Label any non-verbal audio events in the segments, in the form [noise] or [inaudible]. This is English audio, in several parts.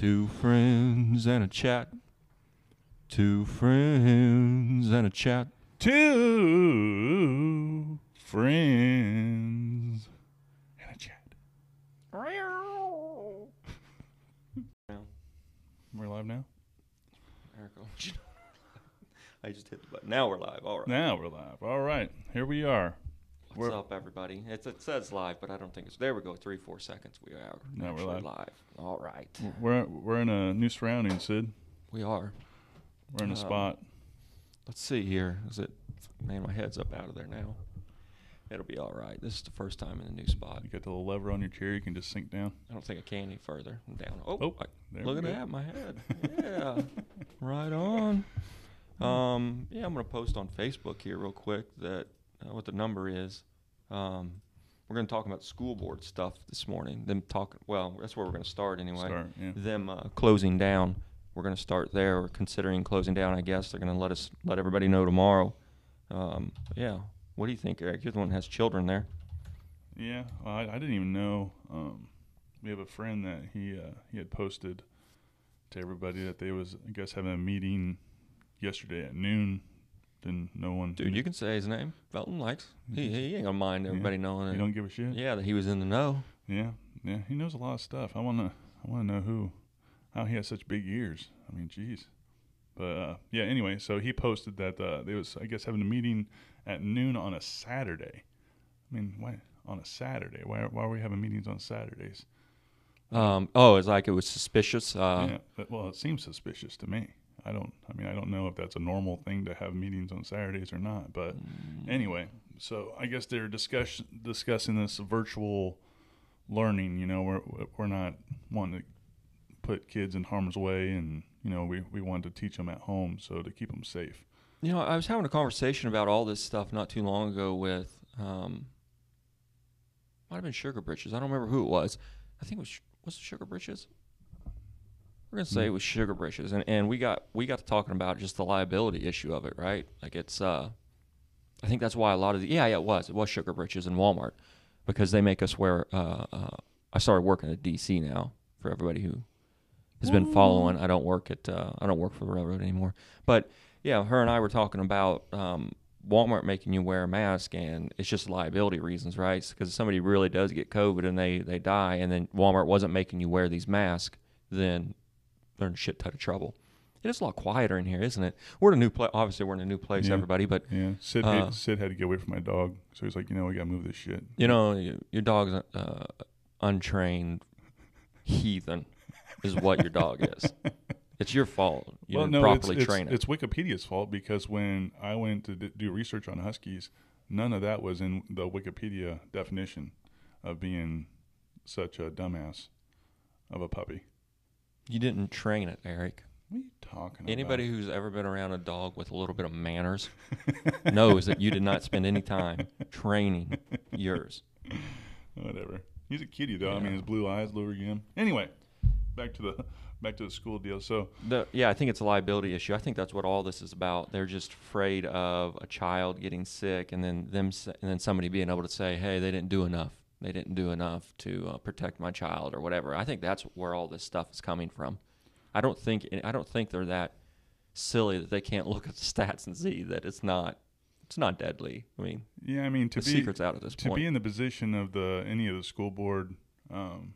Two friends and a chat. Two friends and a chat. Two friends and a chat. We're live now. [laughs] I just hit the button. Now we're live. All right. Now we're live. All right, here we are. What's we're- up, everybody? It's, it says live, but I don't think it's. There we go. Three, four seconds. We are. Now we're actually live. All right. We're we're in a new surrounding, Sid. We are. We're in a Um, spot. Let's see here. Is it? Man, my head's up out of there now. It'll be all right. This is the first time in a new spot. You got the little lever on your chair. You can just sink down. I don't think I can any further. I'm down. Oh, Oh, I- look at go. that, my head. [laughs] Yeah, right on. Um, yeah, I'm gonna post on Facebook here real quick that what the number is. Um, we're gonna talk about school board stuff this morning. Them talking. Well, that's where we're gonna start anyway. Start. Yeah. Them uh, closing down. We're gonna start there. We're considering closing down. I guess they're gonna let us let everybody know tomorrow. Um, yeah. What do you think, Eric? You're the one that has children there. Yeah, well, I, I didn't even know. Um, we have a friend that he uh, he had posted to everybody that they was I guess having a meeting yesterday at noon. Then no one. Dude, you can say his name. Felton likes. He, he ain't gonna mind Yeah. everybody knowing You it. don't give a shit. Yeah, that he was in the know. Yeah, yeah. He knows a lot of stuff. I wanna I wanna know who, how he has such big ears. I mean, jeez. But uh, yeah. Anyway, so he posted that uh, they was I guess having a meeting at noon on a Saturday. I mean, why on a Saturday? Why why are we having meetings on Saturdays? Um, oh, it's like it was suspicious. Uh, yeah, but- well, it seems suspicious to me. I don't. I mean, I don't know if that's a normal thing to have meetings on Saturdays or not. But Mm. anyway, so I guess they're discuss, discussing this virtual learning. You know, we're we're not wanting to put kids in harm's way, and you know, we we want to teach them at home, so to keep them safe. You know, I was having a conversation about all this stuff not too long ago with, um, might have been Sugar Britches. I don't remember who it was. I think it was was it Sugar Britches. We're gonna say it Mm. was Sugar Britches, and and we got we got to talking about just the liability issue of it, right? Like it's, uh, I think that's why a lot of the yeah yeah it was it was Sugar Britches and Walmart because they make us wear. Uh, uh, I started working at DC now for everybody who has been following. I don't work at uh, I don't work for the railroad anymore, but yeah, her and I were talking about um, Walmart making you wear a mask, and it's just liability reasons, right? Because if somebody really does get COVID and they they die, and then Walmart wasn't making you wear these masks, then they're in a shit ton of trouble. It is a lot quieter in here, isn't it? We're in a new place. Obviously, we're in a new place, Yeah. everybody. But Yeah, Sid Uh, had, Sid had to get away from my dog, so he's like, you know, we gotta move this shit. you know, your dog's uh, untrained heathen, is what your dog is. [laughs] It's your fault. You didn't properly it's, train it's, it. It's Wikipedia's fault because when I went to d- do research on huskies, none of that was in the Wikipedia definition of being such a dumbass of a puppy. You didn't train it, Eric. What are you talking Anybody who's ever been around a dog with a little bit of manners [laughs] knows that you did not spend any time [laughs] training yours. Whatever. He's a kitty though. I mean, his blue eyes lure you in. Anyway, back to the back to the school deal. So The, yeah, I think it's a liability issue. I think that's what all this is about. They're just afraid of a child getting sick, and then them, and then somebody being able to say, "Hey, they didn't do enough. They didn't do enough to uh, protect my child, or whatever." I think that's where all this stuff is coming from. I don't think I don't think they're that silly that they can't [laughs] look at the stats and see that it's not it's not deadly. I mean, yeah, I mean to the be secret's out at this to point. be in the position of the any of the school board um,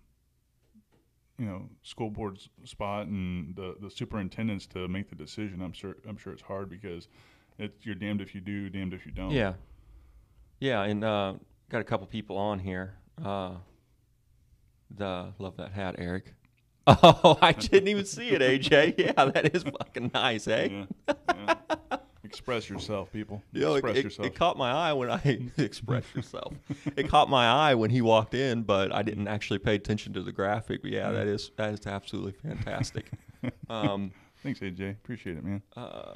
you know school board spot and the the superintendents to make the decision i'm sure i'm sure it's hard because it's you're damned if you do damned if you don't Yeah. Yeah, and uh, got a couple people on here. Uh, the love that hat, Eric. [laughs] Oh, I didn't even see it, AJ. [laughs] Yeah, that is fucking nice, eh? yeah, yeah. express yourself people You know, it, express it- yourself it caught my eye when I [laughs] express yourself. It caught my eye when he walked in, but I didn't actually pay attention to the graphic. But yeah, that is that is absolutely fantastic. Um, thanks aj appreciate it man uh,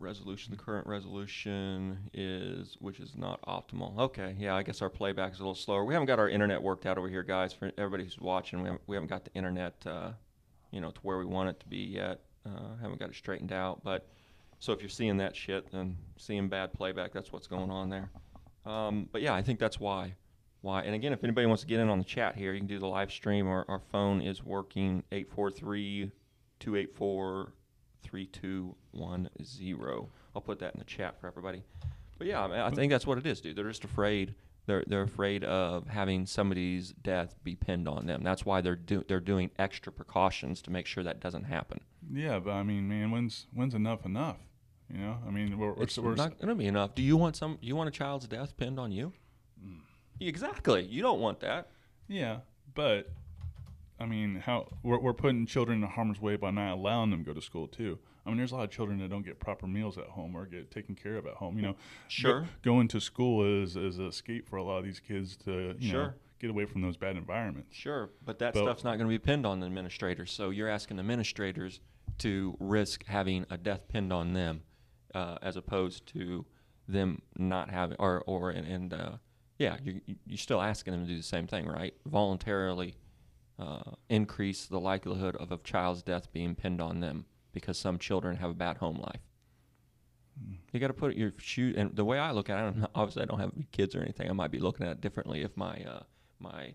resolution. The current resolution is, which is not optimal. Okay, yeah, I guess our playback is a little slower. We haven't got our internet worked out over here, guys. For everybody who's watching, we haven't, we haven't got the internet, uh, you know, to where we want it to be yet. Uh, haven't got it straightened out. But so if you're seeing that shit, then seeing bad playback, that's what's going on there. Um, but yeah, I think that's why. why. And again, if anybody wants to get in on the chat here, you can do the live stream. Our, our phone is working 843 284 3210. I'll put that in the chat for everybody. But yeah, I, mean, I think that's what it is, dude. They're just afraid. They're they're afraid of having somebody's death be pinned on them. That's why they're do, they're doing extra precautions to make sure that doesn't happen. Yeah, but I mean, man, when's when's enough enough? You know, I mean, we're, we're, It's we're not going to be enough. Do you want some? Do you want a child's death pinned on you? Mm. Exactly. You don't want that. yeah, but I mean, how we're, we're putting children in harm's way by not allowing them to go to school too. I mean, there's a lot of children that don't get proper meals at home or get taken care of at home. You know, Go- Sure. going to school is is an escape for a lot of these kids to you know Sure. get away from those bad environments. Sure, but that But- stuff's not going to be pinned on the administrators. So you're asking administrators to risk having a death pinned on them, uh, as opposed to them not having, or or and, and uh, yeah, you you're still asking them to do the same thing, right? Voluntarily uh, increase the likelihood of a child's death being pinned on them because some children have a bad home life. You got to put your shoe. And the way I look at it, not- [laughs] obviously I don't have kids or anything. I might be looking at it differently if my uh, my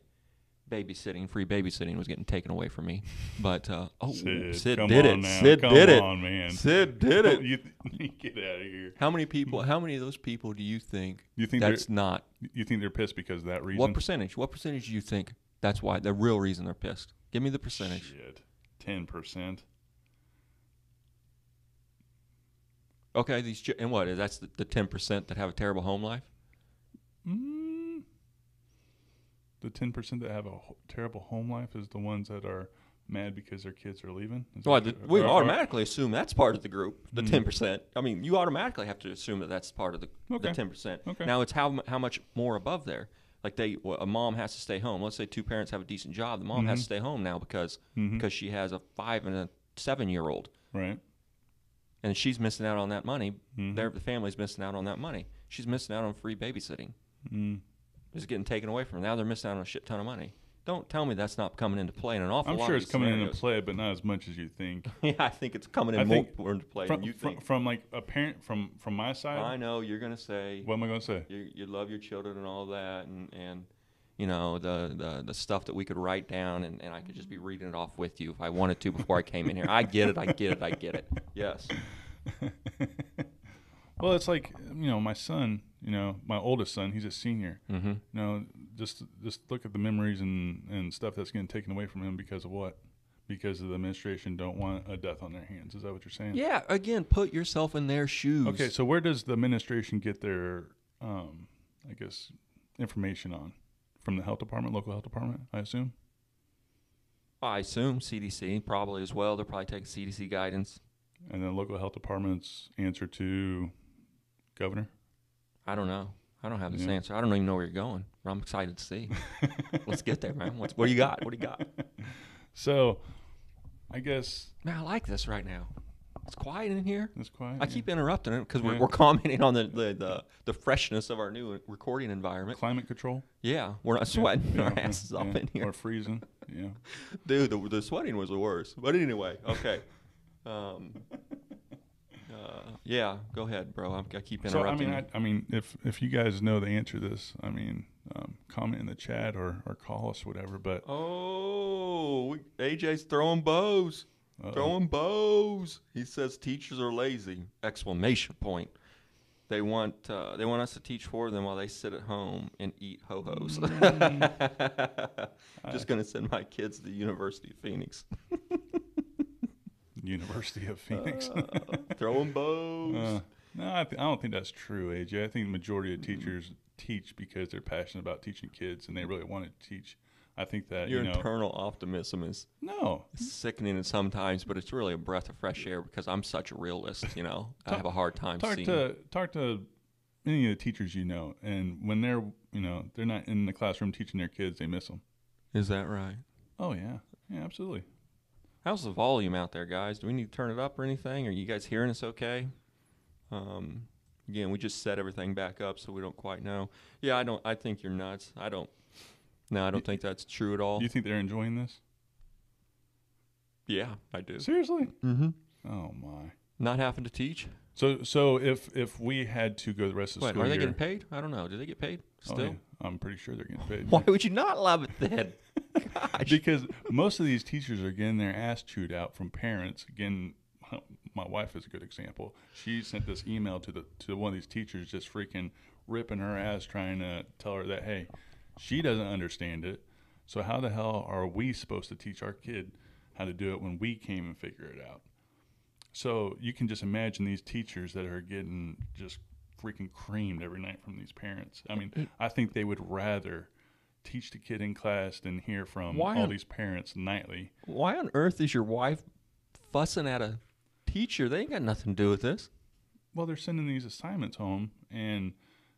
babysitting, free babysitting, was getting taken away from me. But uh, oh, Sid, Sid, did it. now. Sid Come did it. on, man. Sid did it. [laughs] you, [laughs] get out of here. How many people? How many of those people do you think? You think that's not? you think they're pissed because of that reason? What percentage? What percentage do you think that's why the real reason they're pissed? Give me the percentage. Shit, ten percent. Okay, these and what? That's the- ten percent that have a terrible home life. Mm. The ten percent that have a ho- terrible home life is the ones that are mad because their kids are leaving. Is Well, the, we or- or- automatically assume that's part of the group, the Mhm. ten percent. I mean, you automatically have to assume that that's part of the Okay. ten percent. Okay. Now it's how how much more above there. Like they, a mom has to stay home. Let's say two parents have a decent job. The mom has Mhm. to stay home now because Mhm. because she has a five and a seven year old, right. and she's missing out on that money. Mhm. Their the family's missing out on that money. She's missing out on free babysitting. Mm. It's getting taken away from her. Now they're missing out on a shit ton of money. Don't tell me that's not coming into play in an awful I'm lot sure of it's coming scenarios. into play, but not as much as you think. [laughs] yeah, I think it's coming in more into play from, than you from, think. from like a parent from from my side. I know you're gonna say What am I going to say? you, you love your children and all that, and, and you know the, the the stuff that we could write down, and, and I could just be reading it off with you if I wanted to before I came in here. I get it, I get it, I get it. Yes. [laughs] well, it's like you know, my son. You know, my oldest son. He's a senior. Mm-hmm. You know, just just look at the memories and and stuff that's getting taken away from him because of what? Because the administration don't want a death on their hands. Is that what you're saying? Yeah. Again, put yourself in their shoes. Okay, so where does the administration get their, um, I guess, information on? From the health department, local health department, I assume. I assume CDC probably as well. They're probably taking CDC guidance. And then local health department's answer to governor. I don't know. I don't have this Yeah. answer. I don't even know where you're going. But I'm excited to see. [laughs] Let's get there, man. What's, what do you got? What do you got? [laughs] So, I guess Man, I like this right now. It's quiet in here. it's quiet. I keep interrupting it because we're, we're commenting on the, the, the, the freshness of our new recording environment. climate control. Yeah, we're not sweating Yeah, [laughs] our yeah, asses off yeah, in here. or freezing. Yeah. Dude, the, the sweating was the worst. But anyway, okay. Um, uh, yeah, go ahead, bro. I'm, I keep interrupting. So I mean, I, I mean, if if you guys know the answer to this, I mean, um, comment in the chat or or call us, whatever. But oh, we, AJ's throwing bows. uh, Throwing bows. He says teachers are lazy! Exclamation point. They want uh, they want us to teach for them while they sit at home and eat ho hos. [laughs] Just gonna send my kids to the University of Phoenix. [laughs] University of Phoenix. Uh, [laughs] throwing bows. Uh, no, I, th- I don't think that's true, AJ. I think the majority of teachers teach because they're passionate about teaching kids and they really want to teach. I think that Your you know, internal optimism is no, sickening at sometimes, but it's really a breath of fresh air because I'm such a realist. You know, I have a hard time talk seeing. to talk to any of the teachers you know, and when they're you know they're not in the classroom teaching their kids, they miss them. Is that right? Oh yeah, yeah, absolutely. How's the volume out there, guys? Do we need to turn it up or anything? Are you guys hearing us okay? Um, again, we just set everything back up, so we don't quite know. Yeah, I don't. I think you're nuts. I don't. No, I don't think that's true at all. Do you think they're enjoying this? yeah, I do. Seriously? Mm-hmm. Oh my. Not having to teach. So so if if we had to go the rest of the Wait, school are they year, getting paid? I don't know. Do they get paid Oh, still? yeah, I'm pretty sure they're getting paid. Why would you not love it then? [laughs] Gosh. because most of these teachers are getting their ass chewed out from parents. Again, my wife is a good example. She sent this email to the to one of these teachers, just freaking ripping her ass, trying to tell her that hey, she doesn't understand it. So how the hell are we supposed to teach our kid how to do it when we came and figure it out? So you can just imagine these teachers that are getting just freaking creamed every night from these parents. I mean, I think they would rather teach the kid in class than hear from Why all on- these parents nightly. Why on earth is your wife fussing at a teacher? They ain't got nothing to do with this. Well, they're sending these assignments home, and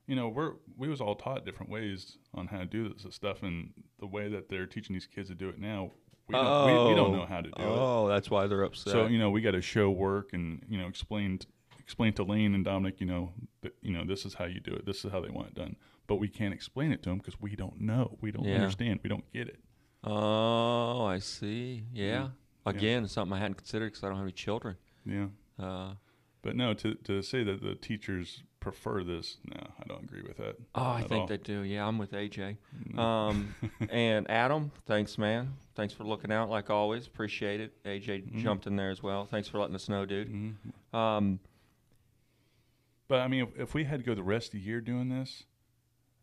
you know we're we was all taught different ways on how to do this stuff, and the way that they're teaching these kids to do it now, we don't, we, we don't know how to do it. Oh, that's why they're upset. So you know we got to show work and you know explain explain to Lane and Dominic, you know, that, you know this is how you do it. This is how they want it done. But we can't explain it to them because we don't know. We don't Yeah. understand. We don't get it. oh, I see. Yeah. Yeah. Again, it's something I hadn't considered because I don't have any children. Yeah. Uh, But no, to to say that the teachers prefer this, no, I don't agree with that. oh, I think all. they do. Yeah, I'm with AJ. No. Um, [laughs] and Adam, thanks, man. Thanks for looking out like always. Appreciate it. AJ Mhm. jumped in there as well. Thanks for letting us know, dude. Mhm. Um, But I mean, if, if we had to go the rest of the year doing this,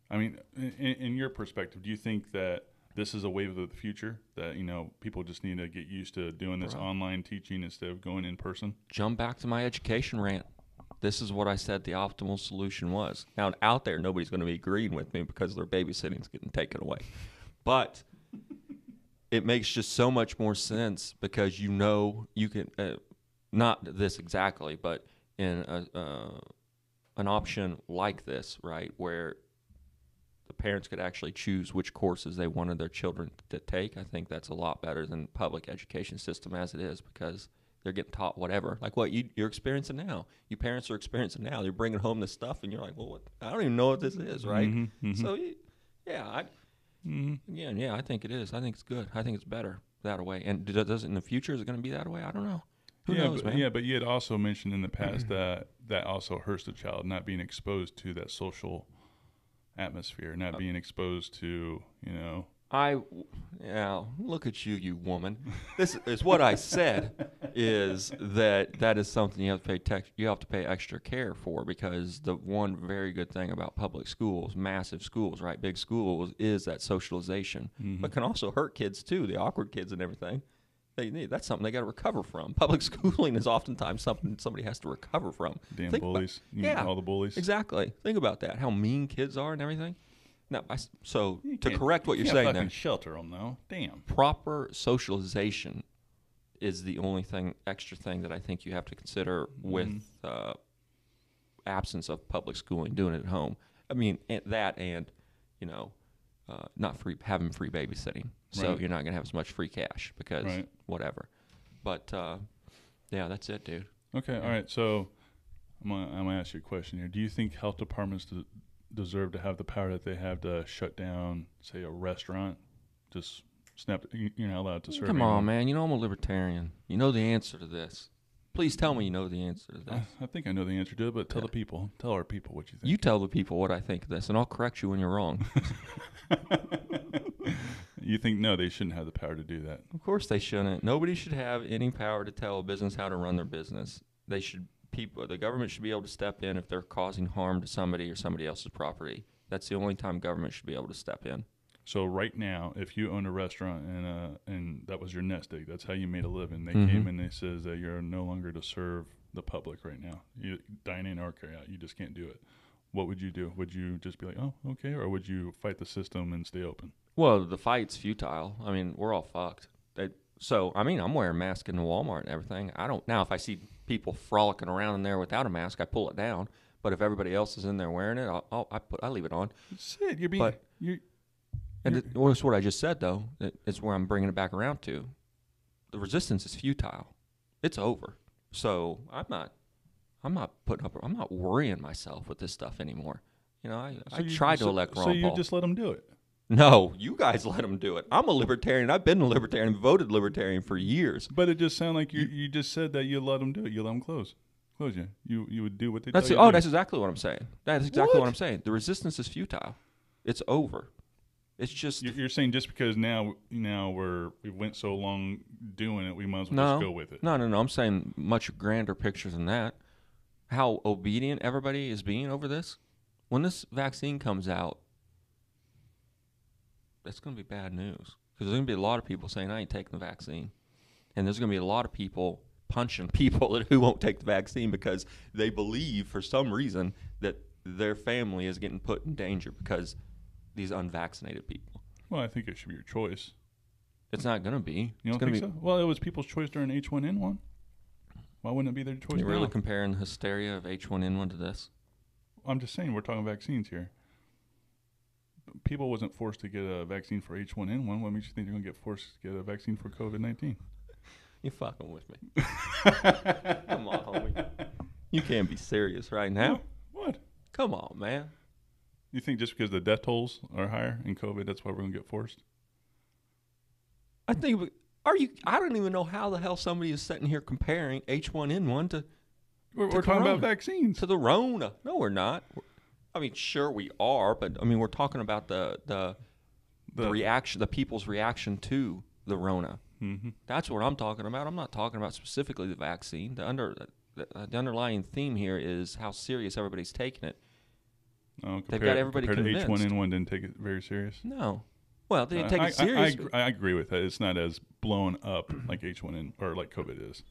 I mean, in, in your perspective, do you think that this is a wave of the future? That you know, people just need to get used to doing this Right. online teaching instead of going in person. jump back to my education rant. This is what I said the optimal solution was. Now, out there, nobody's going to be agreeing with me because their babysitting's getting taken away. But it makes just so much more sense because you know you can, uh, not this exactly, but in a, uh, an option like this, right, where the parents could actually choose which courses they wanted their children to take. I think that's a lot better than public education system as it is because they're getting taught whatever, like what you, you're experiencing now. You parents are experiencing now. You're bringing home this stuff, and you're like, "Well, what, I don't even know what this is, right?" Mhm, mhm. So, yeah, I, Mhm. again, yeah, I think it is. I think it's good. I think it's better that way. And d- does it in the future? Is it going to be that way? I don't know. Who yeah, knows, but, man? yeah, but you had also mentioned in the past [clears throat] that that also hurts the child not being exposed to that social atmosphere, not Uh, being exposed to you know. I, yeah, look at you, you woman. This is what I said is that that is something you have to pay tex- you have to pay extra care for because the one very good thing about public schools, massive schools, right, big schools, is that socialization, Mhm. but can also hurt kids too, the awkward kids and everything. They need that's something they got to recover from. [laughs] Public schooling is oftentimes something somebody has to recover from. Damn Think bullies. You mean yeah, all the bullies. Exactly. Think about that. How mean kids are and everything. Now, I so You to correct what you you're can't saying there, shelter them though. Damn. proper socialization is the only thing extra thing that I think you have to consider with Mm-hmm. uh, absence of public schooling, doing it at home. I mean and that and you know uh, not free having free babysitting, so Right. you're not gonna have as much free cash because Right. whatever. But uh, yeah, that's it, dude. Okay, all right. So I'm gonna, I'm gonna ask you a question here. Do you think health departments de- deserve to have the power that they have to shut down, say, a restaurant? Just snap. you- You're not allowed to serve. Come anymore. on, man. You know I'm a libertarian. You know the answer to this. Please tell me you know the answer to this. I, I think I know the answer to it, but tell Yeah. the people, tell our people what you think. You tell the people what I think of this, and I'll correct you when you're wrong. [laughs] you think no, they shouldn't have the power to do that. of course they shouldn't. Nobody should have any power to tell a business how to run their business. They should people the government should be able to step in if they're causing harm to somebody or somebody else's property. That's the only time government should be able to step in. So right now, if you owned a restaurant and uh and that was your nest egg, that's how you made a living. They Mhm. came and they says that you're no longer to serve the public right now. You dine in or carry out. You just can't do it. What would you do? Would you just be like, oh, okay, or would you fight the system and stay open? Well, the fight's futile. I mean, we're all fucked. They, so, I mean, I'm wearing masks in the Walmart and everything. I don't now. If I see people frolicking around in there without a mask, I pull it down. But if everybody else is in there wearing it, I'll, I'll I put I leave it on. Shit, you're being But- you're And it, well, that's what I just said, though. It- It's where I'm bringing it back around to. The resistance is futile. It's over. So I'm not. I'm not putting up. I'm not worrying myself with this stuff anymore. You know, I, so I you- tried so, to elect Ron So you Paul. just let them do it. no, you guys [laughs] let them do it. I'm a libertarian. I've been a libertarian, voted libertarian for years. But it just sounded like you you just said that you let them do it. You let them close. close you. You you would do what they. That's tell you oh, do. that's exactly what I'm saying. That's exactly what? What? I'm saying. The resistance is futile. It's over. It's just You're, you're saying just because now now we're we went so long doing it, we might as well No. just go with it. no, no, no. I'm saying much grander picture than that. How obedient everybody is being over this. When this vaccine comes out, that's going to be bad news because there's going to be a lot of people saying I ain't taking the vaccine, and there's going to be a lot of people punching [laughs] people who won't take the vaccine because they believe for some reason that their family is getting put in danger because these unvaccinated people. Well, I think it should be your choice. It's not going to be. You don't think be. so? Well, it was people's choice during H1N1. Why wouldn't it be their choice You're really comparing the hysteria of H1N1 to this? I'm just saying we're talking vaccines here. People wasn't forced to get a vaccine for H1N1. What makes you think they're going to get forced to get a vaccine for COVID-19? You fucking with me? [laughs] Come on, homie. You can't be serious right now. What? Come on, man. You think just because the death tolls are higher in COVID, that's why we're going to get forced? I think. Are you? I don't even know how the hell somebody is sitting here comparing H1N1 to We're, To we're talking about vaccines. to the Rona. No, we're not. I mean, sure we are, but I mean, we're talking about the the, the The- reaction, the people's reaction to the Rona. Mhm. That's what I'm talking about. I'm not talking about specifically the vaccine. The under the, the underlying theme here is how serious everybody's taking it. Oh, They've got everybody compared convinced. to H1N1 didn't take it very serious. No. Well, they didn't Uh, take I, it serious. I, I, I agree with that. It's not as blown up like H1N or like COVID is.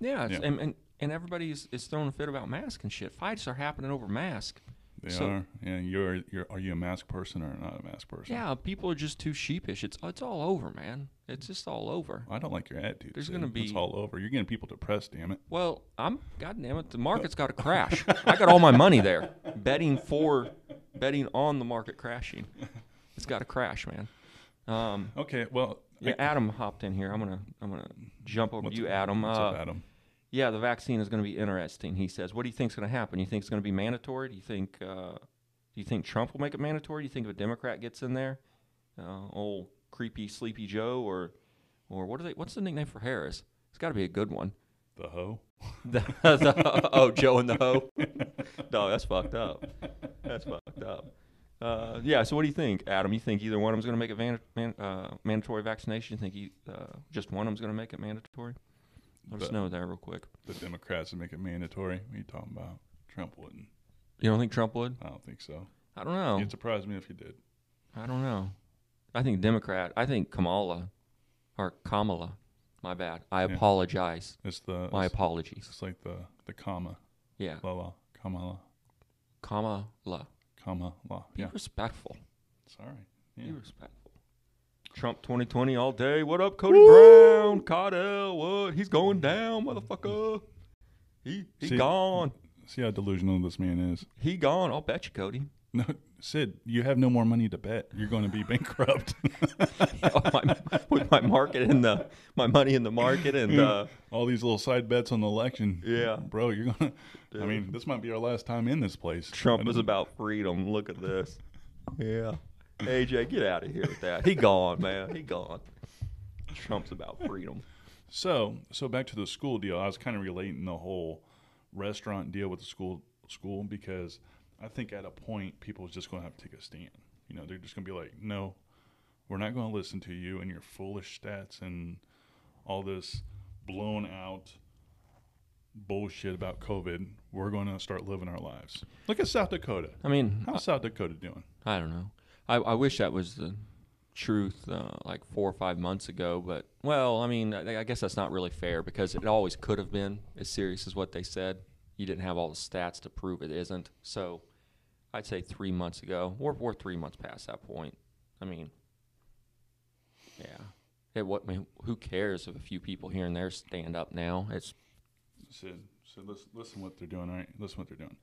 yeah, yeah. And, and and everybody is, is throwing a fit about mask and shit. Fights are happening over mask. They So- are. Yeah, you're, you're. Are you a mask person or not a mask person? Yeah, people are just too sheepish. It's it's all over, man. It's just all over. I don't like your attitude. There's Sid. gonna be. It's all over. You're getting people depressed. Damn it. Well, I'm goddamn it. The market's got to crash. I got all my money there, betting for, betting on the market crashing. It's got to crash, man. Um, Okay. Well. yeah, I- Adam hopped in here. I'm gonna I'm gonna jump over to you, Adam. What's Uh, up, Adam? Yeah, the vaccine is going to be interesting. He says. What do you think is going to happen? You think it's going to be mandatory? Do you think? Uh, do you think Trump will make it mandatory? Do you think if a Democrat gets in there, uh, old creepy Sleepy Joe, or, or what are they? What's the nickname for Harris? It's got to be a good one. The hoe. [laughs] The, the, [laughs] oh, Joe and the hoe. [laughs] No, that's fucked up. That's fucked up. Uh, yeah. So, what do you think, Adam? You think either one of them's going to make it van- man- uh, mandatory vaccination? You think he, uh, just one of them's going to make it mandatory? Let us know there real quick. The Democrats would make it mandatory. What are you talking about? Trump wouldn't. You don't think Trump would? I don't think so. I don't know. It'd surprise me if he did. I don't know. I think Democrat. I think Kamala, or Kamala. My bad. I Yeah. apologize. It's the. My it's, apologies. it's like the the comma. Yeah, La la. Kamala. Kamala. Comma. Be Yeah. respectful. Sorry. Be Yeah. respectful. Trump 2020 all day. What up, Cody Brown? Cardell, what? He's going down, motherfucker. He he See- gone. See how delusional this man is. He gone. I'll bet you, Cody. No, Sid, you have no more money to bet. You're going to be bankrupt. [laughs] my, with my market in the my money in the market and uh, All these little side bets on the election. Yeah. Bro, you're going to. I mean, this might be our last time in this place. Trump is about freedom. Look at this. Yeah. AJ, get out of here with that. He gone, man. He gone. Trump's about freedom. So, so back to the school deal. I was kind of relating the whole restaurant deal with the school school because I think at a point people is just going to have to take a stand. You know, they're just going to be like, "No, we're not going to listen to you and your foolish stats and all this blown out bullshit about COVID. We're going to start living our lives." Look at South Dakota. I mean, How's South Dakota doing? I don't know. I, I wish that was the truth uh, like four or five months ago, but well, I mean, I, I guess that's not really fair because it always could have been as serious as what they said. You didn't have all the stats to prove it isn't. So I'd say three months ago, or we're three months past that point. I mean, yeah. It, what, I mean, who cares if a few people here and there stand up now? It's Sid, Sid, listen, listen what they're doing. All right, listen what they're doing.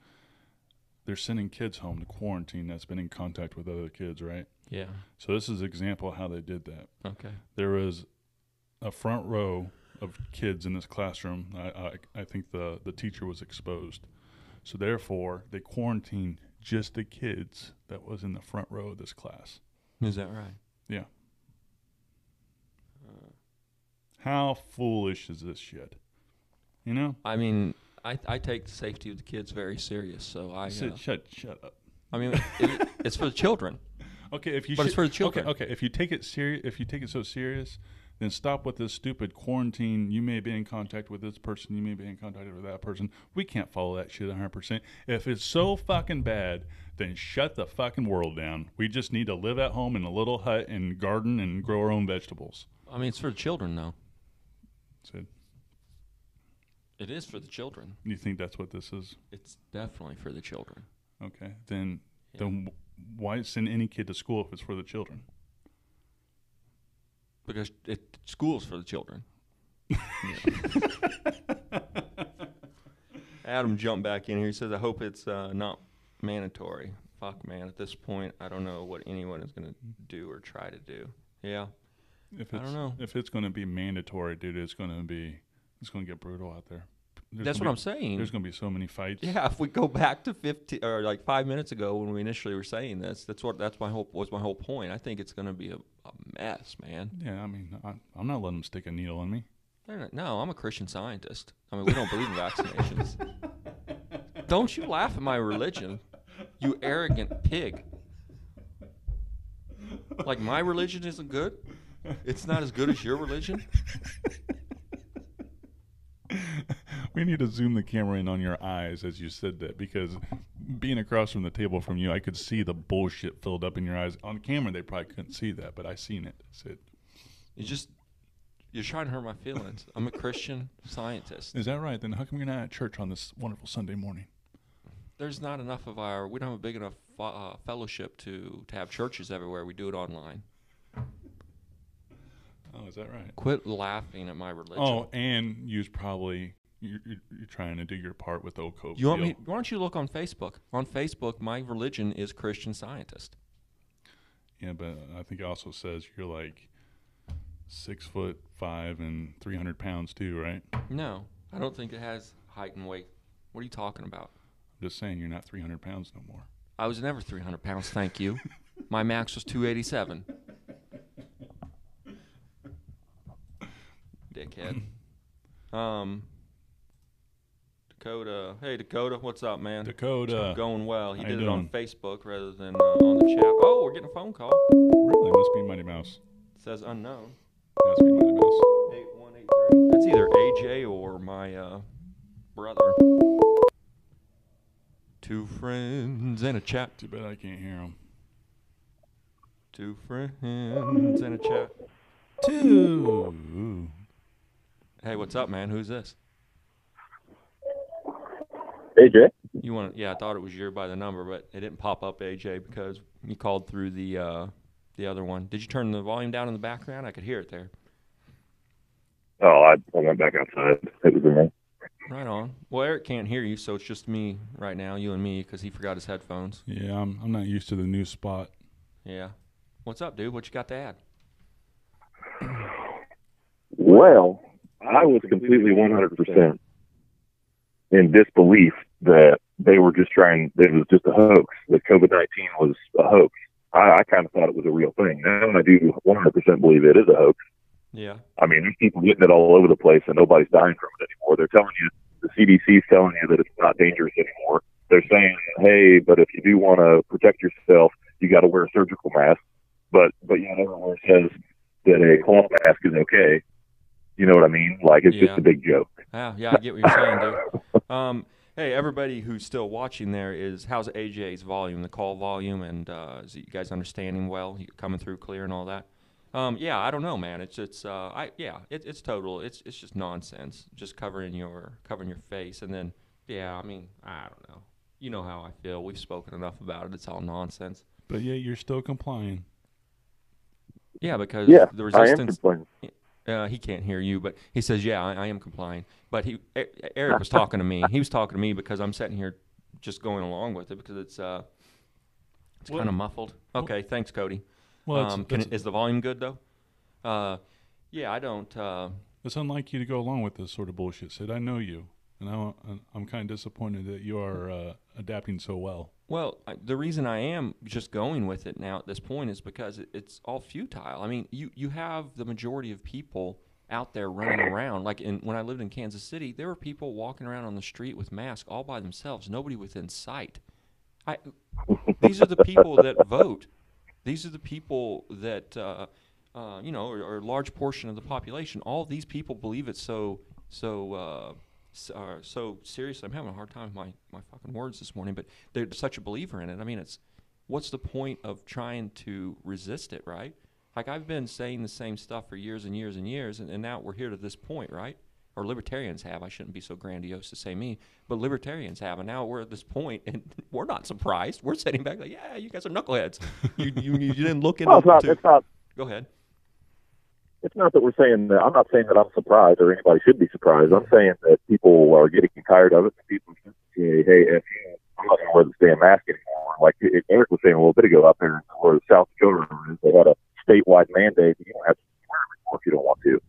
They're sending kids home to quarantine that's been in contact with other kids, right? yeah. So this is an example of how they did that. Okay. There was a front row of kids in this classroom. I, I, I think the, the teacher was exposed. So therefore, they quarantined just the kids that was in the front row of this class. Is that right? Yeah. Uh. How foolish is this shit? You know? I mean, I, I take the safety of the kids very serious. So I, Sid, uh, shut shut up. I mean, it, it's for the children. [laughs] Okay, if you But it's for the children. Okay, okay, if you take it serious, if you take it so serious, then stop with this stupid quarantine. You may be in contact with this person. You may be in contact with that person. We can't follow that shit 100. percent If it's so fucking bad, then shut the fucking world down. We just need to live at home in a little hut and garden and grow our own vegetables. I mean, it's for the children, though. Sid, It is for the children. you think that's what this is? It's definitely for the children. Okay, then Yeah. then why send any kid to school if it's for the children? Because it school's for the children. [laughs] Adam jumped back in here. He says, "I hope it's uh, not mandatory." Fuck, man. At this point, I don't know what anyone is going to do or try to do. Yeah, If I don't know. If it's going to be mandatory, dude, it's going to be it's going to get brutal out there. There's that's what gonna I'm saying. There's going to be so many fights. Yeah, if we go back to 15 or like five minutes ago when we initially were saying this, that's what that's my whole was my whole point. I think it's going to be a, a mess, man. Yeah, I mean, I, I'm not letting them stick a needle in me. Not- No, I'm a Christian scientist. I mean, we don't believe in vaccinations. [laughs] Don't you laugh at my religion, you arrogant pig. Like my religion isn't good. It's not as good as your religion. We need to zoom the camera in on your eyes as you said that because being across from the table from you, I could see the bullshit filled up in your eyes. On camera, they probably couldn't see that, but I seen it. Sid. You just you're trying to hurt my feelings. I'm a Christian scientist. Is that right? Then how come you're not at church on this wonderful Sunday morning? There's not enough of our. We don't have a big enough uh, fellowship to to have churches everywhere. We do it online. Oh, is that right? Quit laughing at my religion. Oh, and you's probably you're, you're, trying to do your part with COVID. You want deal. me? Why don't you look on Facebook? On Facebook, my religion is Christian Scientist. Yeah, but I think it also says you're like six foot five and three hundred pounds too, right? No, I don't think it has height and weight. What are you talking about? I'm just saying you're not three hundred pounds no more. I was never 300 pounds. Thank you. [laughs] my max was 287. [laughs] Dickhead. Um. Dakota. Hey Dakota, what's up, man? Dakota, Going well. He how did it on? Facebook rather than uh, on the chat. Oh, we're getting a phone call. really must be Mighty Mouse. It says unknown. Must be Mighty Mouse. Eight one eight three. That's either AJ or my uh, brother. Two friends and a chat. Too bad I can't hear him. Two friends and a chat. Two. Hey, what's up, man? Who's this? AJ? You want? Yeah, I thought it was you by the number, but it didn't pop up AJ because you called through the uh, the other one. Did you turn the volume down in the background? I could hear it there. Oh, I, I went back outside. It was in there. Right on. Well, Eric can't hear you, so it's just me right now, you and me, because he forgot his headphones. Yeah, I'm I'm not used to the new spot. Yeah. What's up, dude? What you got to add? Well, I was completely 100% in disbelief that they were just trying, it was just a hoax, that COVID 19 was a hoax. I, I kind of thought it was a real thing. Now I do 100% believe it is a hoax. Yeah. I mean, there's people getting it all over the place and nobody's dying from it anymore. They're telling you, the CDC's telling you that it's not dangerous anymore. They're saying, hey, but if you do want to protect yourself, you got to wear a surgical mask. But, but yet everyone says that a cloth mask is okay. You know what I mean? Like it's Yeah. just a big joke. Yeah, yeah, I get what you're saying, dude. [laughs] Um, hey, everybody who's still watching there is how's AJ's volume, the call volume, and uh, is you guys understanding well? You coming through clear and all that? Um, yeah, I don't know, man. It's it's uh, I yeah, it, it's total. It's it's just nonsense. Just covering your covering your face, and then yeah, I mean, I don't know. You know how I feel. We've spoken enough about it. It's all nonsense. But yeah, you're still complying. Yeah, because Yeah, the I am resistance. Uh, he can't hear you, but he says, "Yeah, I, I am complying." But he, Eric was [laughs] talking to me. He was talking to me because I'm sitting here, just going along with it because it's uh, it's Well- kind of muffled. Okay, thanks, Cody. Well, it's, um, can it's, it, is the volume good though? Uh, yeah, I don't. Uh, it's unlike you to go along with this sort of bullshit, Sid. I know you, and I, I'm kind of disappointed that you are uh, adapting so well. well, I, the reason I am just going with it now at this point is because it, it's all futile. I mean, you you have the majority of people out there running around. Like in, when I lived in Kansas City, there were people walking around on the street with masks all by themselves, nobody within sight. I, these are the people that vote. These are the people that, uh, uh, you know, are, a large portion of the population. All these people believe it so, so, uh, s- uh, so seriously. I'm having a hard time with my, my fucking words this morning, but they're such a believer in it. I mean, it's, what's the point of trying to resist it, right? Like I've been saying the same stuff for years and years and years, and, and now we're here to this point, right? Or libertarians have. I shouldn't be so grandiose to say me, but libertarians have, and now we're at this point, and [laughs] we're not surprised. We're sitting back like, yeah, you guys are knuckleheads. you, you, you didn't look [laughs] into. Well, it's not. It's not. Go ahead. It's not that we're saying that. I'm not saying that I'm surprised or anybody should be surprised. I'm saying that people are getting tired of it. People say, "Hey, if you, I'm not going to wear the damn mask anymore." Like Eric was saying a little bit ago, out there where the South Dakota is, they had a statewide mandate. You don't have to wear it anymore if you don't want to.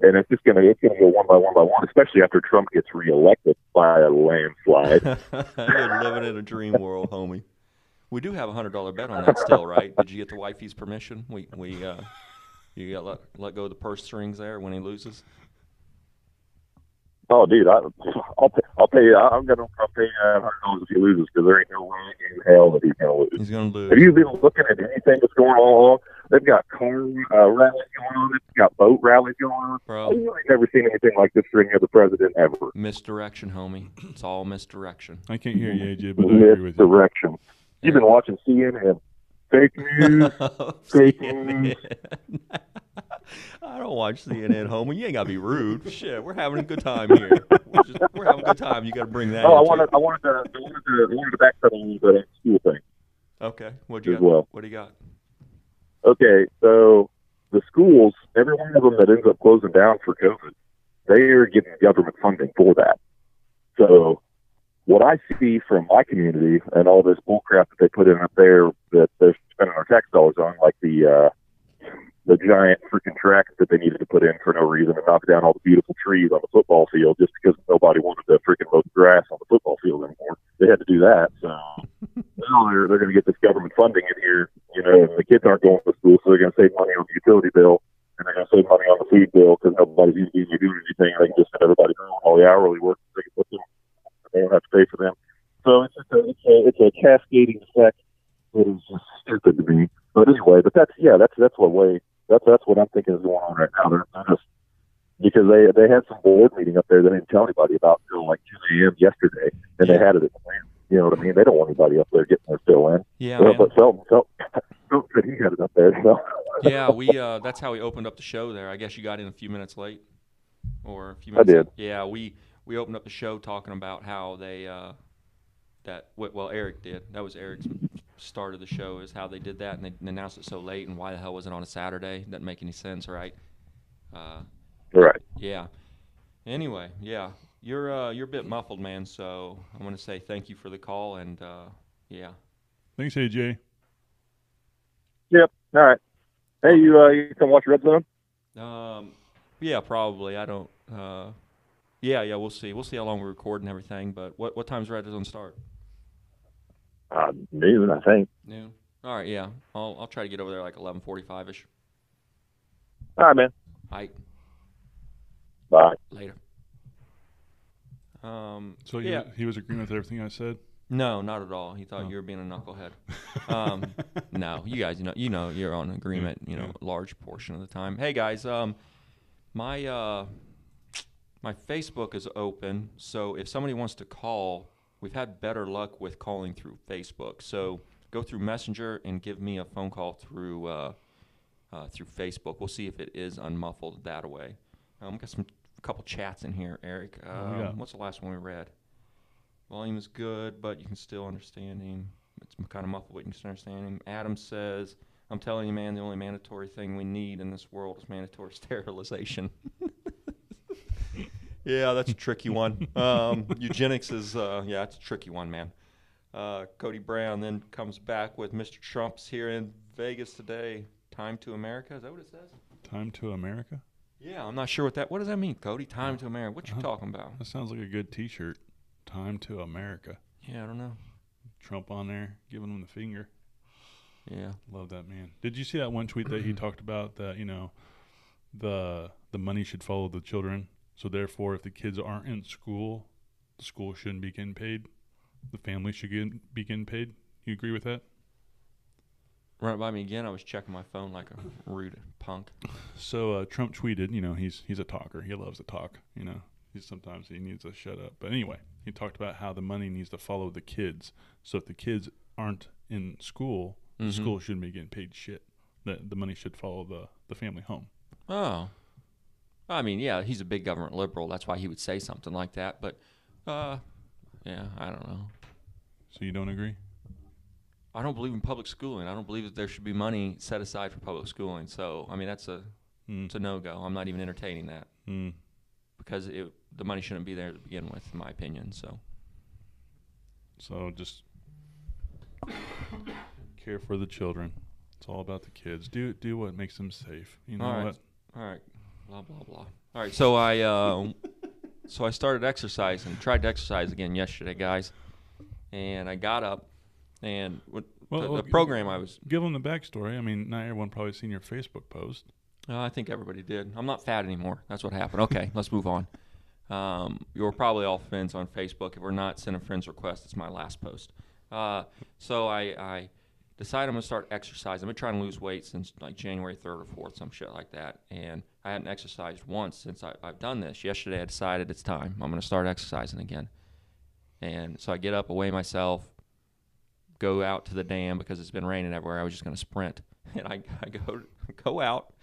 And it's just gonna it's gonna go one by one by one, especially after Trump gets reelected by a landslide. [laughs] You're living in a dream world, homie. We do have a hundred dollar bet on that still, right? Did you get the wifey's permission? We we uh, you got let let go of the purse strings there when he loses. Oh, dude, I, I'll pay, I'll pay you. I'm gonna I'll pay you a hundred dollars if he loses because there ain't no way in hell that he's gonna lose. He's gonna lose. Have you been looking at anything that's going on? They've got car uh, rallies going on. They've got boat rallies going on. Bro, I've really never seen anything like this for any other president ever. misdirection, homie. It's all misdirection. I can't hear you, AJ, but I agree with you. Misdirection. You've been watching CNN. Fake news. [laughs] Fake news. [laughs] [laughs] I don't watch CNN, homie. You ain't gotta be rude. Shit, we're having a good time here. We're, just, we're having a good time. You gotta bring that. Oh, I wanted. I wanted to, I wanted to, I wanted to backpedal a little bit on the school thing. Okay, what you as got? well. What do you got? Okay, so the schools, every one of them that ends up closing down for COVID, they are getting government funding for that. So what I see from my community and all this bullcrap that they put in up there that they're spending our tax dollars on, like the uh, the giant freaking track that they needed to put in for no reason and knock down all the beautiful trees on the football field just because nobody wanted to freaking mow the grass on the football field anymore. They had to do that. So [laughs] now they're they're going to get this government funding in here, you know, and the kids aren't going to school, so they're going to save money on the utility bill and they're going to save money on the food bill because nobody's usually doing anything. They can just send everybody home all the hourly work. They can put them. They don't have to pay for them. So it's just a, it's a it's a cascading effect that is just stupid to me. But anyway, but that's yeah, that's that's what way that's that's what I'm thinking is going on right now. They're, they're just because they they had some board meeting up there they didn't tell anybody about until like 2 a.m. yesterday, and they had it at the plant. You know what I mean? They don't want anybody up there getting their fill in. Yeah, Well, but Felton, Felton, [laughs] Felton he had it up there. So yeah, we uh, that's how we opened up the show there. I guess you got in a few minutes late, or a few minutes. I did. Yeah, we we opened up the show talking about how they uh, that well Eric did. That was Eric's start of the show is how they did that, and they announced it so late, and why the hell was it on a Saturday? Doesn't make any sense, right? Uh, right. yeah. Anyway, yeah, you're uh, you're a bit muffled, man. So I want to say thank you for the call, and uh, yeah. Thanks, AJ. Yep. All right. Hey, you uh, you come watch Red Zone? Um, yeah, probably. I don't. Uh, yeah, yeah. We'll see. We'll see how long we record and everything. But what what time's Red Zone start? Uh, noon, I think. Noon. All right. Yeah. I'll I'll try to get over there like eleven forty five ish. All right, man. All right. Bye. Later. Um. So he, yeah. he was agreeing with everything I said. No, not at all. He thought Oh. you were being a knucklehead. [laughs] Um, no, you guys, you know, you know, you're on agreement. You know, yeah. large portion of the time. Hey guys, um, my uh, my Facebook is open, so if somebody wants to call, we've had better luck with calling through Facebook. So go through Messenger and give me a phone call through uh, uh, through Facebook. We'll see if it is unmuffled that way. Um, got some a couple chats in here, Eric. What do we got? Um, what's the last one we read? Volume is good, but you can still understand him. It's kind of muffled, but you can still understand him. Adam says, I'm telling you, man, the only mandatory thing we need in this world is mandatory [laughs] sterilization. [laughs] yeah, that's a tricky one. [laughs] Um, eugenics is, uh, yeah, it's a tricky one, man. Uh, Cody Brown then comes back with Mr. Trump's here in Vegas today. Time to America. Is that what it says? Time to America? Yeah, I'm not sure what that. What does that mean, Cody? Time to America. What you Uh-huh. talking about? That sounds like a good t shirt. Time to America. Yeah, I don't know. Trump on there giving him the finger. Yeah. Love that man. Did you see that one tweet that he [clears throat] talked about that, you know, the the money should follow the children. So therefore, if the kids aren't in school, the school shouldn't be getting paid. The family should get, be getting paid. You agree with that? Run it by me again. I was checking my phone like a rude punk. So uh, Trump tweeted, you know, he's he's a talker. He loves to talk. You know, he's sometimes he needs to shut up. But anyway, he talked about how the money needs to follow the kids. So if the kids aren't in school, the Mhm. school shouldn't be getting paid shit. That the money should follow the the family home. Oh. I mean, yeah, he's a big government liberal. That's why he would say something like that. But, uh, yeah, I don't know. So you don't agree? I don't believe in public schooling. I don't believe that there should be money set aside for public schooling. So, I mean, that's a Mm. it's a no go. I'm not even entertaining that Mm. because it, the money shouldn't be there to begin with, in my opinion. So, So just care for the children. It's all about the kids. Do do what makes them safe. You know All right. what? all right, blah blah blah. All right, so I uh, so I started exercising. Tried to exercise again yesterday, guys, and I got up and what, Well, the, well, the program I was. Give them the backstory. I mean, not everyone probably seen your Facebook post. Uh, I think everybody did. I'm not fat anymore. That's what happened. Okay, let's move on. Um, you're probably all friends on Facebook. If we're not, send a friend's request. It's my last post. Uh, so I, I decided I'm gonna start exercising. I've been trying to lose weight since like January 3rd or 4th, some shit like that. And I hadn't exercised once since I, I've done this. Yesterday I decided it's time. I'm gonna start exercising again. And so I get up, away myself, go out to the dam because it's been raining everywhere. I was just gonna sprint, [laughs] and I, I go go out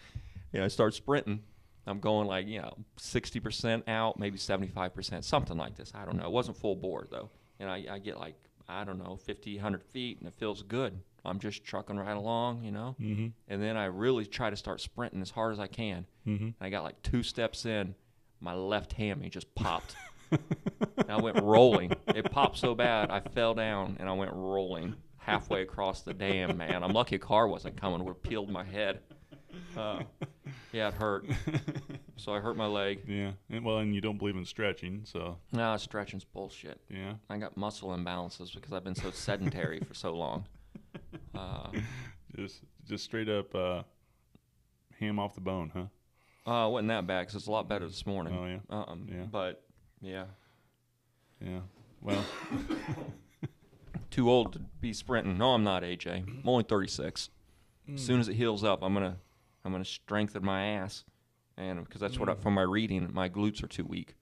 know, I start sprinting. I'm going like, you know, 60% out, maybe 75%, something like this. I don't know. It wasn't full bore, though. And I, I get like, I don't know, 50, 100 feet, and it feels good. I'm just trucking right along, you know? Mm-hmm. And then I really try to start sprinting as hard as I can. Mm-hmm. And I got like two steps in, my left hammy just popped. and [laughs] I went rolling. It popped so bad, I fell down and I went rolling halfway across the dam, man. I'm lucky a car wasn't coming, would have peeled my head. Uh, yeah, it hurt. [laughs] So I hurt my leg. Yeah. And, well, and you don't believe in stretching, so Nah, stretching's bullshit. yeah. I got muscle imbalances because I've been so sedentary for so long. [laughs] Uh, Just just straight up uh, ham off the bone, huh? uh, wasn't that bad because it's a lot better this morning. Oh, yeah? Uh-um. Yeah. But yeah, Yeah. Well, [laughs] too old to be sprinting. No, I'm not, AJ. I'm only 36. As soon as it heals up, I'm gonna I'm gonna strengthen my ass, and because that's what I, from my reading, my glutes are too weak.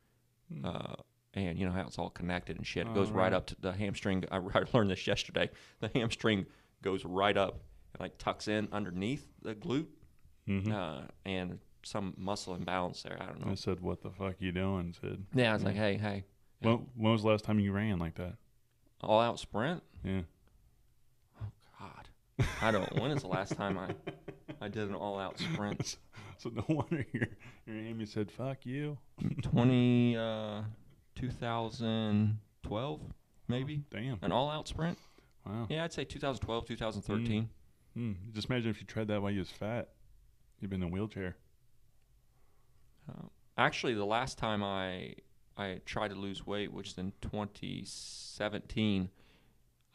Uh, and you know how it's all connected and shit. It goes right right. up to the hamstring. I, [laughs] I learned this yesterday. The hamstring goes right up and like tucks in underneath the glute, mm-hmm. uh, and some muscle imbalance there. I don't know. I said, "What the fuck you doing?" Sid. Yeah, I was like, hey, hey, When, when was the last time you ran like that? all out sprint. Yeah. Oh God, I don't. when is the last time I I did an all out sprint? [laughs] so no wonder your your Amy said, "Fuck you." 20, uh, 2012, maybe Damn. an all out sprint. Wow. Yeah, I'd say 2012, 2013. Hmm. Just imagine if you tried that while you was fat. You'd been in a wheelchair. Uh, actually, the last time I I tried to lose weight, which is in 2017,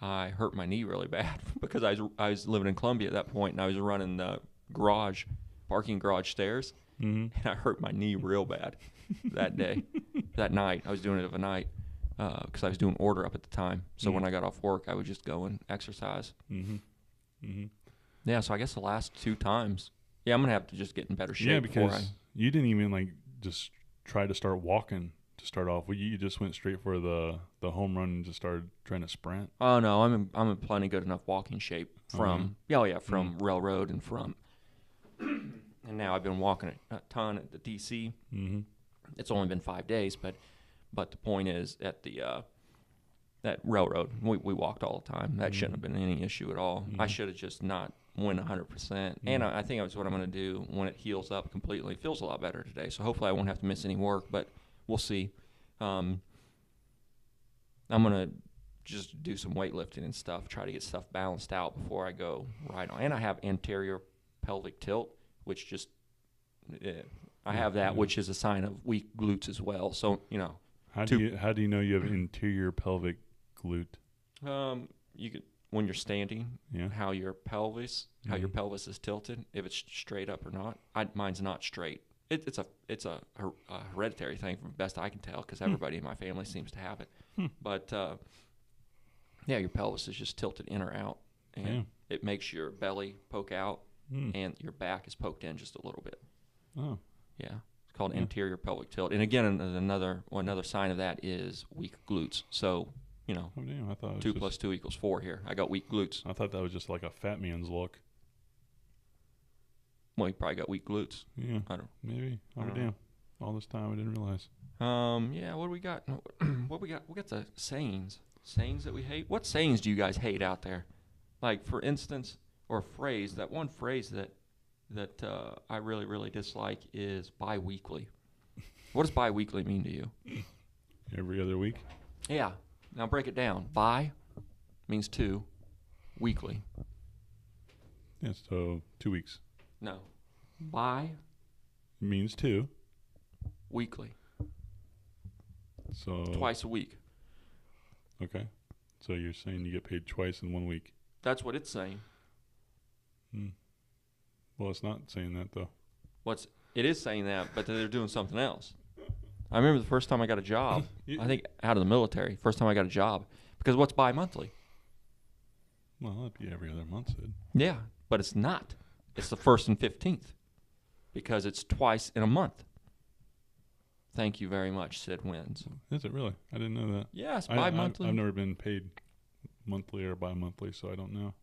I hurt my knee really [laughs] bad because I was I was living in Columbia at that point, and I was running the garage, parking garage stairs, Mm-hmm. and I hurt my knee real bad that day, [laughs] that night. I was doing it of a night because I was doing order up at the time. So when Mhm. I got off work, I would just go and exercise. Mm-hmm. Mm-hmm. Yeah, so I guess the last two times, yeah, I'm gonna have to just get in better shape Yeah, because I. you didn't even like just try to start walking to start off. Well, you just went straight for the the home run and just started trying to sprint. Oh no, I'm in, I'm in plenty good enough walking shape from yeah, oh yeah, from railroad and from. [clears throat] And now I've been walking a ton at the DC. Mm-hmm. It's only been five days, but but the point is at the uh, that railroad we, we walked all the time. That shouldn't have been any issue at all. I Mhm. should have just not went 100. percent And. I, I think that's what I'm going to do when it heals up completely. It feels a lot better today, so hopefully I won't have to miss any work. But we'll see. Um, I'm gonna just do some weightlifting and stuff, try to get stuff balanced out before I go right on. And I have anterior pelvic tilt, which just eh, I have that, yeah. which is a sign of weak glutes as well. So you know, How Two- do you how do you know you have interior pelvic glute? um, you could when you're standing, Yeah. how your pelvis, how your Mhm. pelvis is tilted, if it's straight up or not. I, mine's not straight. it, it's a it's a, her- a hereditary thing, from best I can tell, because everybody in my family seems to have it. Hmm. But uh, yeah, your pelvis is just tilted in or out, and Yeah. it makes your belly poke out, Hmm. and your back is poked in just a little bit. Oh, Yeah, it's called Yeah. anterior pelvic tilt. And again, another well, another sign of that is weak glutes. So you know, oh damn! I thought two just, plus two equals four here. I got weak glutes. I thought that was just like a fat man's look. Well, you probably got weak glutes. Yeah, I don't. maybe. Oh I don't know. damn! All this time I didn't realize. Um, yeah. What do we got? [clears throat] what we got? We got the sayings. Sayings that we hate. What sayings do you guys hate out there? Like, for instance, or phrase. That one phrase that that uh, I really really dislike is bi-weekly. What does bi-weekly mean to you? Every other week. Yeah. Now break it down. Bi means two. Weekly. Yeah, so two weeks No. Bi means two. weekly. So Twice a week. Okay. So you're saying you get paid twice in one week? That's what it's saying. Hmm. Well, it's not saying that though. What's it is saying that, but they're doing something else. I remember the first time I got a job. [laughs] You- I think out of the military. First time I got a job because what's bi-monthly? Well, that'd be every other month, Sid. Yeah, but it's not. It's the first and fifteenth because it's twice in a month. Thank you very much, Sid Wins. Is it really? I didn't know that. Yes, I, I've, bi-monthly. I've never been paid monthly or bi-monthly, so I don't know.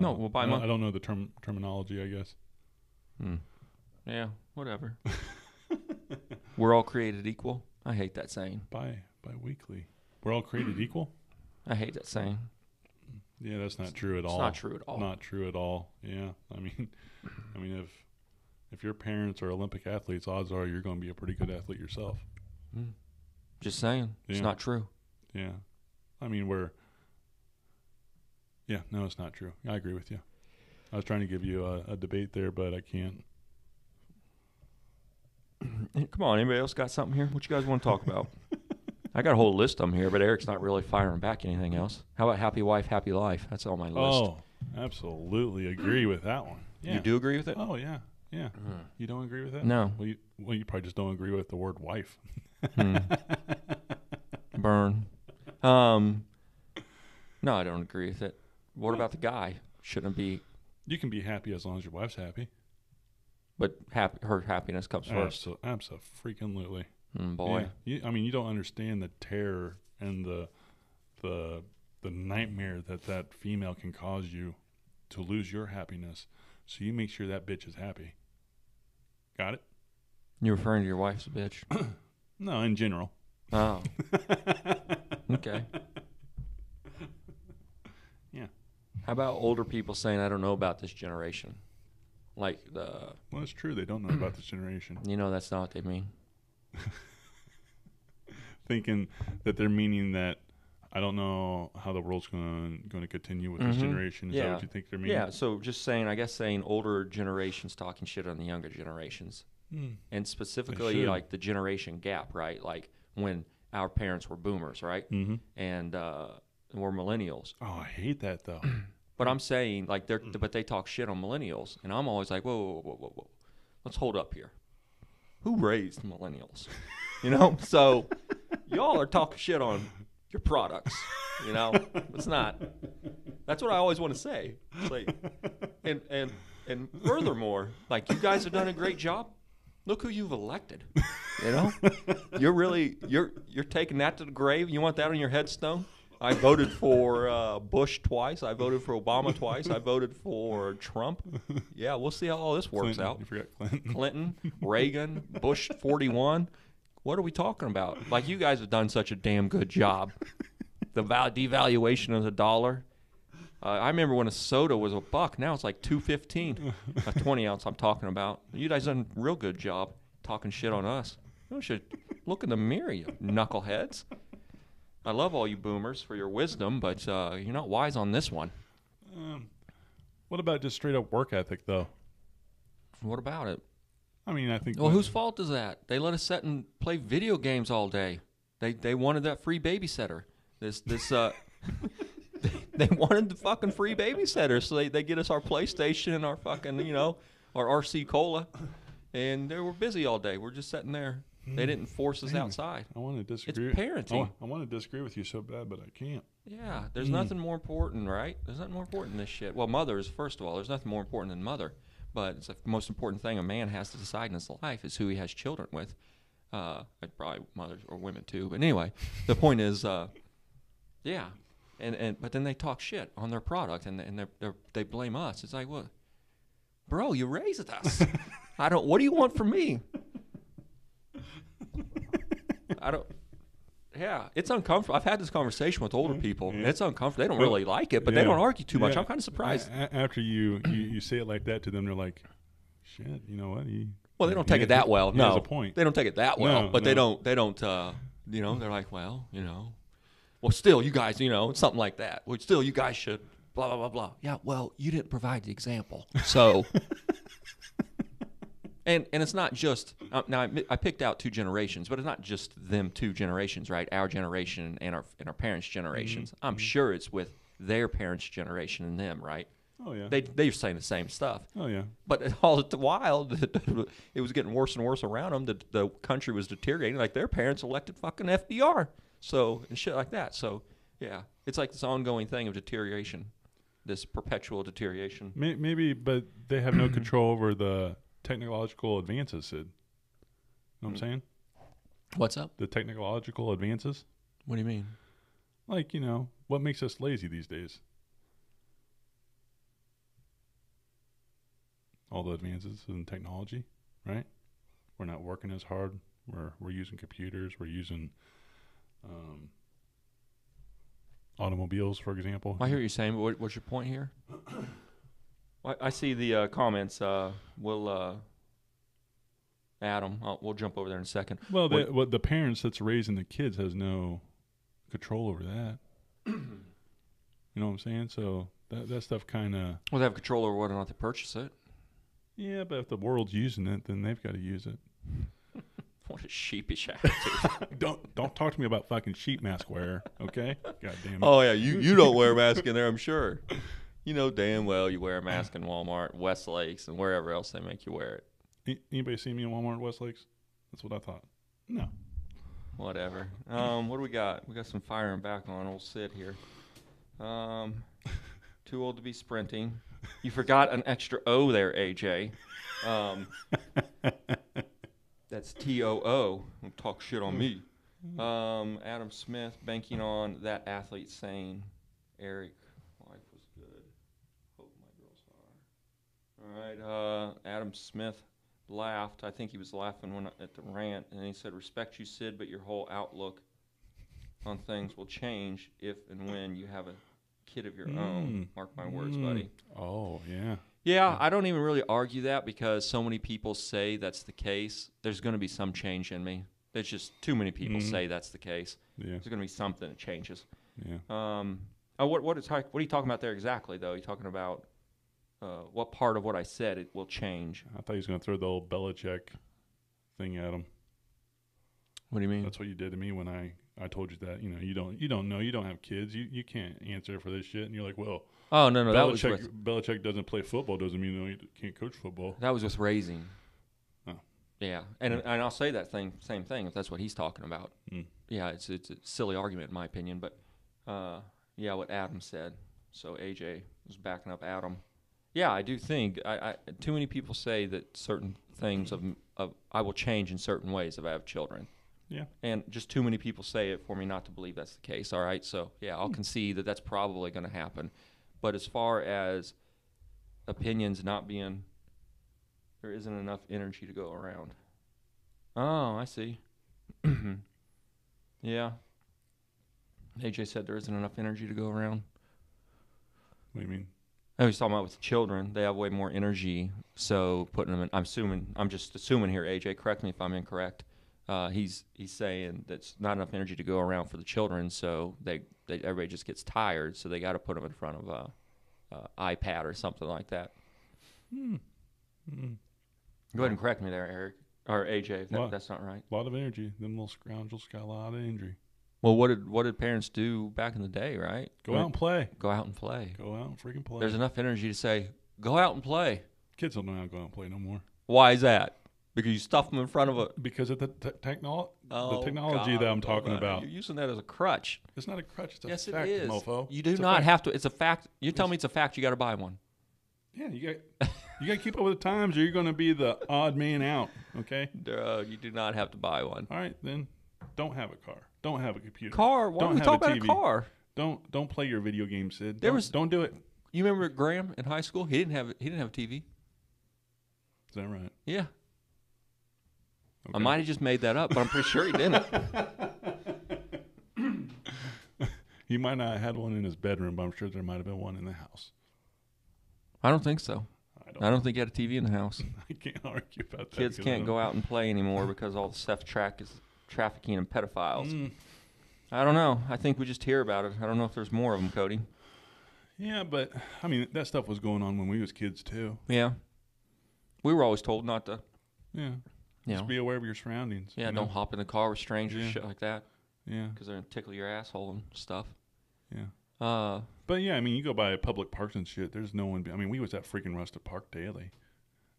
No, don't- well, I don't- I don't know the term terminology. I guess. Hmm. Yeah, whatever. [laughs] We're all created equal. I hate that saying. Bi bi-weekly. We're all created [clears throat] equal. I hate that saying. Yeah, that's not true at It's all. not true at all. Not true at all. Yeah, I mean, [laughs] I mean, if if your parents are Olympic athletes, odds are you're going to be a pretty good athlete yourself. Hmm. Just saying. It's not true. Yeah, I mean, we're. Yeah, no, it's not true. I agree with you. I was trying to give you a, a debate there, but I can't. [clears throat] Come on, anybody else got something here? What you guys want to talk about? [laughs] I got a whole list of them here, but Eric's not really firing back anything else. How about happy wife, happy life? That's on my list. Oh, absolutely agree with that one. Yeah. You do agree with it? Oh yeah, yeah. You don't agree with that? No. Well, you, well, you probably just don't agree with the word wife. Hmm. [laughs] Burn. Um, no, I don't agree with it. What about the guy? Shouldn't be, You can be happy as long as your wife's happy. but her happiness comes first. Abso- absolutely. Mm, boy. Yeah. You, I mean, you don't understand the terror and the the the nightmare that that female can cause you to lose your happiness. So you make sure that bitch is happy. Got it? You're referring to your wife's a bitch? [clears throat] No, in general. Oh. [laughs] okay. Yeah. How about older people saying, I don't know about this generation? Like the, Well, it's true. They don't know about this generation. you know, that's not what they mean. [laughs] Thinking that they're meaning that I don't know how the world's going going to continue with this Mhm. generation. Is that Yeah. what you think they're meaning? Yeah, so just saying, I guess saying older generations talking shit on the younger generations. Hmm. And specifically, like the generation gap, right? Like when our parents were boomers, right? Mm-hmm. And uh, we're millennials. Oh, I hate that though. [clears throat] But hmm. I'm saying, like, they're, hmm. but they talk shit on millennials. And I'm always like, whoa, whoa, whoa, whoa, whoa. Let's hold up here. Who raised millennials? [laughs] You know? So y'all are talking shit on your products. You know? It's not. That's what I always want to say. It's like, and, and, and furthermore, like, you guys have done a great job. Look who you've elected. You know? You're really, you're, you're taking that to the grave. You want that on your headstone? I voted for uh, Bush twice. I voted for Obama twice. I voted for Trump. Yeah, we'll see how all this works Clinton. out. You forgot Clinton. Clinton, Reagan, Bush 41. What are we talking about? Like, you guys have done such a damn good job. The val- devaluation of the dollar. Uh, I remember when a soda was a buck. Now it's like 215 A 20 ounce I'm talking about. You guys done a real good job talking shit on us. You should look in the mirror, you knuckleheads. I love all you boomers for your wisdom, but uh, you're not wise on this one. Um, what about just straight up work ethic though? What about it? I mean, I think. Well, whose fault is that? They let us sit and play video games all day. They they wanted that free babysitter. This this uh [laughs] they, they wanted the fucking free babysitter, so they, they get us our PlayStation and our fucking you know our RC cola, and they were busy all day. We're just sitting there. They didn't force us outside. I want to disagree. I parenting. want, I want to disagree with you so bad, but I can't. Yeah, there's Mm. nothing more important, right? There's nothing more important than this shit. Well, mother is first of all. There's nothing more important than mother, but it's the most important thing a man has to decide in his life is who he has children with. Uh, probably mothers or women too. But anyway, the point is, uh, yeah, and and but then they talk shit on their product and and they're, they're, they blame us. It's like, well, bro, you raised us. [laughs] I don't. What do you want from me? [laughs] I don't. Yeah, it's uncomfortable. I've had this conversation with older people. Yeah. It's uncomfortable. They don't really like it, but they don't argue too much. Yeah. I'm kind of surprised. A- after you, you you say it like that to them, they're like, "Shit, you know what?" He, Well, they don't take it that well. No, a point. they don't take it that well. No, but they don't. They don't. Uh, you know, they're like, well, you know, well, still, you guys, you know, something like that. Well, still, you guys should. Blah blah blah blah. Yeah. Well, you didn't provide the example, so. [laughs] And, and it's not just uh, now. I, I picked out two generations, but it's not just them two generations, right? Our generation and our and our parents' generations. I'm sure it's with their parents' generation and them, right? Oh yeah. They they're saying the same stuff. oh yeah. But [laughs] all the while, [laughs] it was getting worse and worse around them. The, the country was deteriorating. Like their parents elected fucking FDR, so and shit like that. So yeah, it's like this ongoing thing of deterioration, this perpetual deterioration. Maybe, but they have no [clears throat] control over the technological advances. Sid. Know what I'm Mm. saying? What's up? The technological advances. What do you mean? Like you know, what makes us lazy these days? All the advances in technology, right? We're not working as hard. We're we're using computers. We're using um, automobiles, for example. I hear what you're saying, but what, what's your point here? [clears throat] I, I see the uh, comments. Uh, we'll uh, Adam. I'll, we'll jump over there in a second. Well, the, what the parents that's raising the kids has no control over that. [clears throat] you know what I'm saying? So that that stuff kind of Well, they have control over whether or not they purchase it. yeah. But if the world's using it, then they've got to use it. [laughs] What a sheepish attitude. [laughs] don't don't talk to me about fucking sheep mask wear, okay? [laughs] God damn it. Oh yeah, you you don't wear a mask in there, I'm sure. You know damn well you wear a [clears throat] mask in Walmart, Westlakes, and wherever else they make you wear it. Anybody see me in Walmart Westlakes? That's what I thought. No. Whatever. Um, what do we got? We got some firing back on old Sid here. Um, too old to be sprinting. You forgot an extra O there, AJ. Um, [laughs] that's T O O. Don't talk shit on me. Um, Adam Smith banking on that athlete saying, Eric, life was good. Hope my girls are. All right. Uh, Adam Smith laughed. I think he was laughing when at the rant, and he said, "Respect you, Sid, but your whole outlook on things will change if and when you have a kid of your own." Mm. Mark my words, Mm. buddy. Oh yeah. Yeah, I don't even really argue that because so many people say that's the case. There's going to be some change in me. There's just too many people Mhm. say that's the case. Yeah. There's going to be something that changes. Yeah. Um, oh, what what is what are you talking about there exactly though? You talking about uh, what part of what I said it will change? I thought he was gonna throw the old Belichick thing at him. What do you mean? That's what you did to me when I, I told you that. You know, you don't you don't know, you don't have kids, you you can't answer for this shit. And you're like, well, oh no no that was Belichick with, Belichick doesn't play football doesn't mean he can't coach football. that was with raising. Oh. Yeah, and and I'll say that thing same thing if that's what he's talking about. Mm. Yeah, it's it's a silly argument in my opinion, but uh, yeah, what Adam said. So AJ was backing up Adam. Yeah, I do think I, I too many people say that certain things of of I will change in certain ways if I have children. Yeah. And just too many people say it for me not to believe that's the case. All right. So, yeah, I'll hmm. concede that that's probably going to happen. But as far as opinions not being, there isn't enough energy to go around. Oh, I see. [clears throat] yeah. AJ said there isn't enough energy to go around. What do you mean? I was talking about with the children, they have way more energy. So putting them in, I'm assuming, I'm just assuming here, AJ, correct me if I'm incorrect. Uh, he's he's saying that's not enough energy to go around for the children, so they, they everybody just gets tired, so they got to put them in front of a, a iPad or something like that. Hmm. Mm. Go ahead and correct me there, Eric or AJ, if that, that's not right. A lot of energy. Them little scoundrels got a lot of energy. Well, what did what did parents do back in the day, right? Go out and play. go out and play. Go out and freaking play. There's enough energy to say, go out and play. Kids don't know how to go out and play no more. Why is that? because you stuff them in front of a because of the te- technol- oh, the technology God, that I'm talking man, about. You're using that as a crutch. It's not a crutch. It's a yes, fact, it is. mofo. You do It's not have to. It's a fact. You tell me it's a fact. You got to buy one. Yeah, you got you got to keep up with the times, or you're going to be the odd man out. Okay. Uh, you do not have to buy one. All right, then don't have a car. Don't have a computer. Car? Why Don't we talk a about a TV. car? Don't don't play your video game, Sid. There don't, was- don't do it. You remember Graham in high school? He didn't have. He didn't have a TV. Is that right? Yeah, I might have just made that up, but I'm pretty sure he didn't. [laughs] He might not have had one in his bedroom, but I'm sure there might have been one in the house. I don't think so. I don't. I don't think he had a TV in the house. [laughs] I can't argue about that. Kids can't go out and play anymore because all the stuff track is trafficking and pedophiles. Mm, I don't know. I think we just hear about it. I don't know if there's more of them, Cody. yeah, but I mean that stuff was going on when we was kids too. Yeah. We were always told not to, Yeah. you Just know. be aware of your surroundings. Yeah, you know? don't hop in the car with strangers, Yeah. shit like that, Yeah. because they're gonna tickle your asshole and stuff. Yeah. Uh, But yeah, I mean, you go by public parks and shit. There's no one. I mean, we was at freaking Rusted Park daily,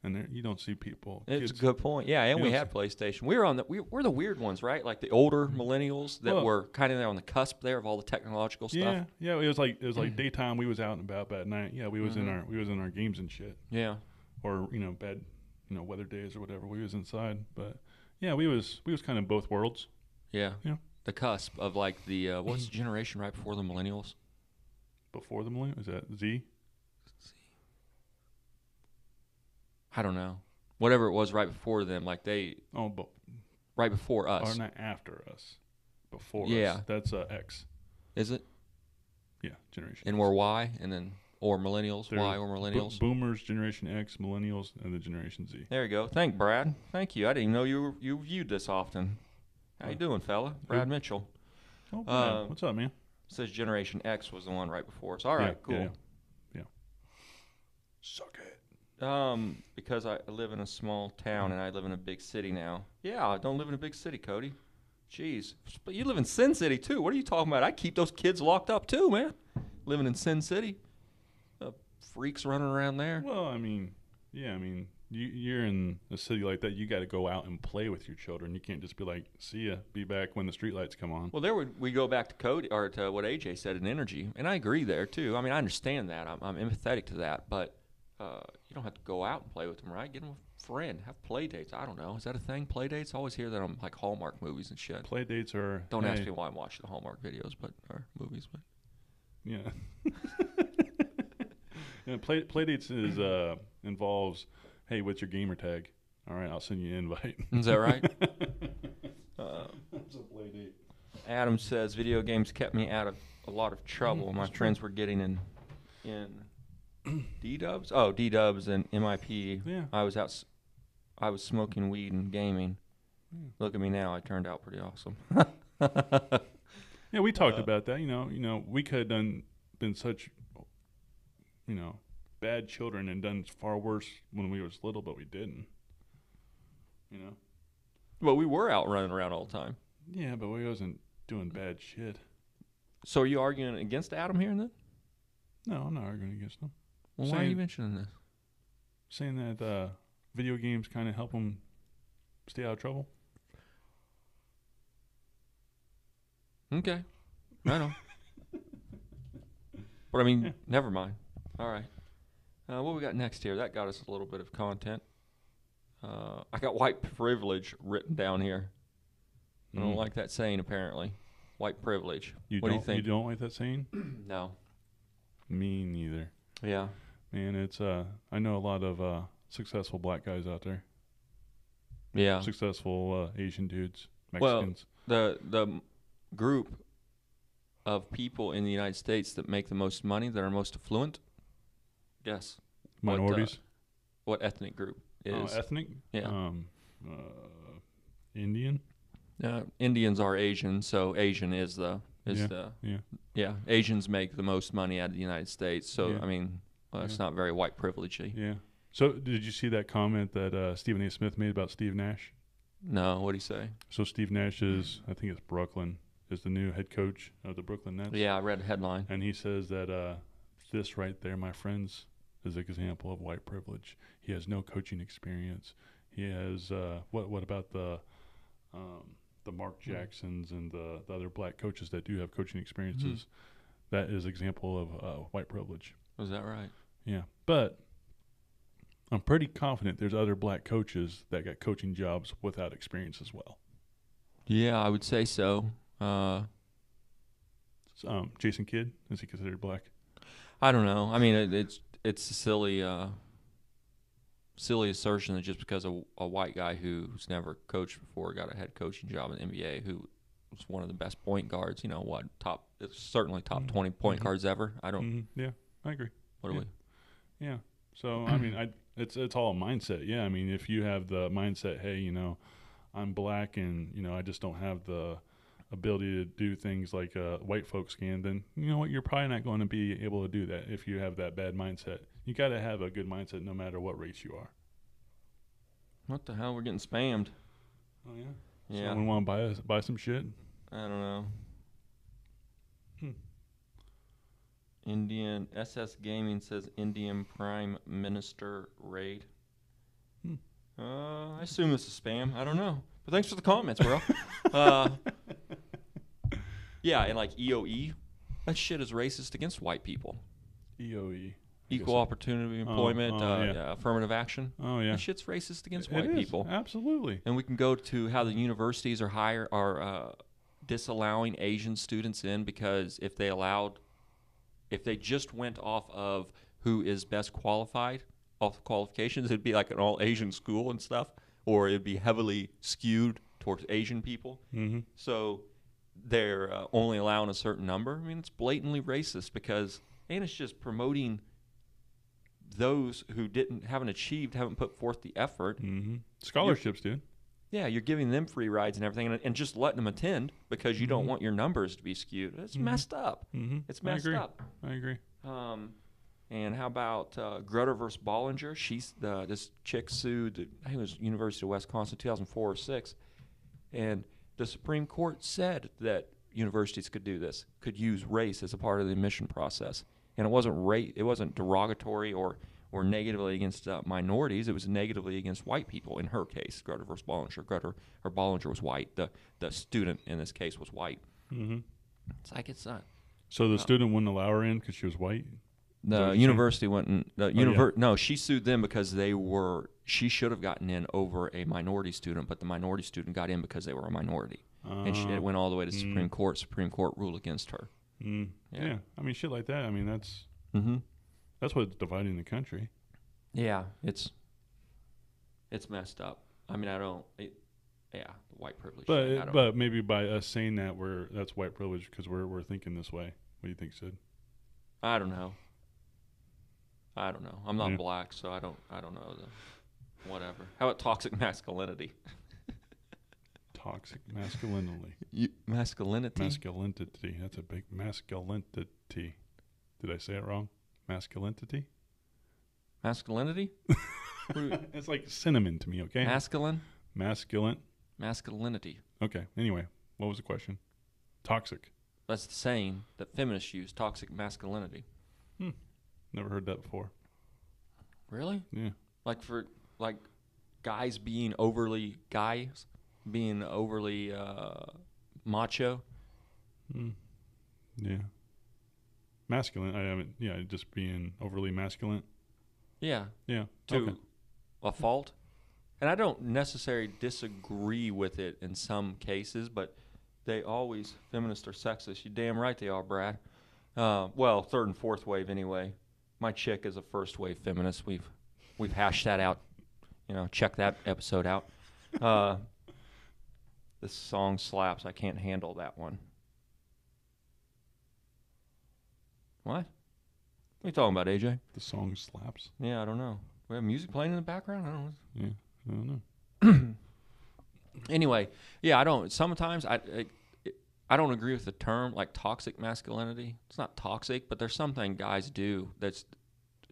and there you don't see people. it's a good point. Yeah, and You we had PlayStation. We were on the we, we're the weird ones, right? Like the older millennials that Well- were kind of there on the cusp there of all the technological stuff. Yeah, yeah. It was like it was like [clears throat] daytime. We was out and about, but at night, yeah, we was in Mhm. our we was in our games and shit, Yeah. or you know, bad, you know, weather days or whatever. We was inside, but yeah, we was we was kind of both worlds. Yeah. Yeah. The cusp of like the uh, what's the generation right before the millennials? Before the millennium, is that Z? I don't know. Whatever it was right before them, like they Oh, but right before us, or not after us, before Yeah. us. That's uh, X. Is it? Yeah, generation. And we're Y, and then or millennials, There- Y or Bo- millennials. boomers, Generation X, Millennials, and the Generation Z. There you go. Thank Brad. Thank you. I didn't even know you were, you viewed this often. How you doing, fella? Brad Mitchell Oh, Uh, man. what's up, man? says Generation X was the one right before us. All right, Yeah, cool. yeah, yeah. Suck it. Um, because I live in a small town and I live in a big city now. Yeah, I don't live in a big city, Cody. Jeez, but you live in Sin City too. What are you talking about? I keep those kids locked up too, man. Living in Sin City, uh, freaks running around there. Well, I mean, yeah, I mean, you, you're in a city like that. You got to go out and play with your children. You can't just be like, "See ya, be back when the streetlights come on." Well, there would we go back to Cody or to what AJ said in energy, and I agree there too. I mean, I understand that. I'm, I'm empathetic to that, but uh, you don't have to go out and play with them, right? Get them a friend, have play dates. I don't know. Is that a thing? Play dates? I always hear that on like Hallmark movies and shit. Play dates are. Don't ask me why I'm watching the Hallmark videos, but or movies, but Yeah. [laughs] yeah. Play play dates is uh involves. Hey, what's your gamer tag? All right, I'll send you an invite. is that right? [laughs] uh, That's a play date. Adam says video games kept me out of a lot of trouble. My that's true. friends were getting in in [clears throat] D Dubs. Oh, D Dubs and MIP. Yeah. I was out. s- I was smoking weed and gaming. Hmm. Look at me now. I turned out pretty awesome. [laughs] Yeah, we talked Uh, about that. You know, you know, we could have done been such, you know, bad children and done far worse when we was little, but we didn't. You know. well, we were out running around all the time. Yeah, but we wasn't doing bad shit. So are you arguing against Adam here and then? No, I'm not arguing against them. Well, why are you mentioning this? Saying that uh, video games kind of help them stay out of trouble. Okay. I know. [laughs] but I mean, Yeah. never mind. All right. Uh, what we got next here? That got us a little bit of content. Uh, I got white privilege written down here. I don't Mm. like that saying, apparently. White privilege. You what don't, do you think? don't like that saying? [clears throat] no. Me neither. Yeah. Man, it's uh, I know a lot of uh, successful black guys out there. Yeah. Successful uh, Asian dudes, Mexicans. Well. The the group of people in the United States that make the most money, that are most affluent. What, uh, minorities. what ethnic group Oh, is? ethnic. Yeah. Um, uh, Indian. Uh, Indians are Asian, so Asian is the is Yeah, the yeah. yeah. Asians make the most money out of the United States, so Yeah. I mean, it's Yeah. not very white privilegey. Yeah. So, did you see that comment that uh, Stephen A. Smith made about Steve Nash? No, what did he say? So, Steve Nash is, I think it's Brooklyn, is the new head coach of the Brooklyn Nets. Yeah, I read a headline. And he says that uh, this right there, my friends, is an example of white privilege. He has no coaching experience. He has uh, what? What about the um, the Mark Jacksons and the, the other black coaches that do have coaching experiences? That is example of uh, white privilege. Was that right? Yeah, but I'm pretty confident there's other black coaches that got coaching jobs without experience as well. Yeah, I would say so. Uh, Um, Jason Kidd is he considered black? I don't know. I mean, it, it's it's a silly, uh, silly assertion that just because a, a white guy who's never coached before got a head coaching job in the NBA, who was one of the best point guards, you know, what top? It's certainly top Mhm. twenty point Mhm. guards ever. I don't. Mhm, Yeah, I agree. What do yeah. we? Yeah. So I mean, I it's it's all a mindset. Yeah. I mean, if you have the mindset, hey, you know, I'm black and you know I just don't have the ability to do things like uh, white folks can, then you know what, you're probably not going to be able to do that if you have that bad mindset. You got to have a good mindset no matter what race you are. What the hell? We're getting spammed. Oh yeah. Yeah. Someone want to buy us, buy some shit? I don't know. Hmm. Indian SS Gaming says Indian Prime Minister raid. Hmm. Uh, I assume this is spam. I don't know. But thanks for the comments, bro. [laughs] uh, yeah, and like EOE, that shit is racist against white people. EOE. Equal opportunity employment, oh, uh, yeah. yeah, affirmative action. Oh yeah. That shit's racist against It white people. Absolutely. And we can go to how the universities are hire are uh, disallowing Asian students in because if they allowed, if they just went off of who is best qualified, off the qualifications, it'd be like an all Asian school and stuff, or it'd be heavily skewed towards Asian people. Mm-hmm. So they're uh, only allowing a certain number. I mean, it's blatantly racist because, and it's just promoting those who didn't haven't achieved, haven't put forth the effort Mm-hmm. Scholarships, dude. Yeah, you're giving them free rides and everything, and, and just letting them attend because you don't Mhm. want your numbers to be skewed. It's Mhm. messed up. Mm-hmm. It's messed agree. up. I agree. Um, and how about uh, Grutter versus Bollinger? She's this chick sued. I think it was University of Wisconsin, 2004 or six, and the Supreme Court said that universities could do this, could use race as a part of the admission process, and it wasn't rate, it wasn't derogatory or or negatively against uh, minorities. It was negatively against white people. In her case, Grutter versus Bollinger. Grutter or Bollinger was white. The the student in this case was white. Mm-hmm. It's like it's not. So the Uh, student wouldn't allow her in because she was white. The you're saying? university went and the Oh, yeah. univer- no, she sued them because they were she should have gotten in over a minority student, but the minority student got in because they were a minority, and she, it Uh, went all the way to mm. Supreme Court. Supreme Court ruled against her. mm, Yeah. yeah. I mean, shit like that. I mean, that's Mm-hmm. That's what's dividing the country. Yeah, it's it's messed up. I mean, I don't. It, yeah, white privilege. But thing, but maybe by us saying that we're that's white privilege because we're we're thinking this way. What do you think, Sid? I don't know. I don't know. I'm not Yeah. black, so I don't. I don't know the whatever. How about toxic [laughs] masculinity? Toxic masculinity. [laughs] You, masculinity. Masculinity. That's a big masculinity. Did I say it wrong? Masculinity. masculinity. What do we- it's like cinnamon to me. Okay. Masculine. Masculine. Masculinity. Okay. Anyway, what was the question? Toxic. That's the saying that feminists use. Toxic masculinity. Hmm. Never heard that before. Really? Yeah. Like for like guys being overly guys, being overly uh, macho. Hmm. Yeah. Masculine. I haven't. Yeah, just being overly masculine. Yeah. Yeah. to Okay. a fault. And I don't necessarily disagree with it in some cases, but they always feminists are sexist. You damn right they are, Brad. Uh, well, third and fourth wave anyway. My chick is a first wave feminist. We've we've hashed that out. You know, check that episode out. Uh, [laughs] this song slaps. I can't handle that one. What? What are you talking about, AJ? The song slaps. Yeah, I don't know. We have music playing in the background. I don't know. Yeah. I don't know. [clears throat] Anyway, yeah, I don't. Sometimes I, I, I don't agree with the term like toxic masculinity. It's not toxic, but there's something guys do that's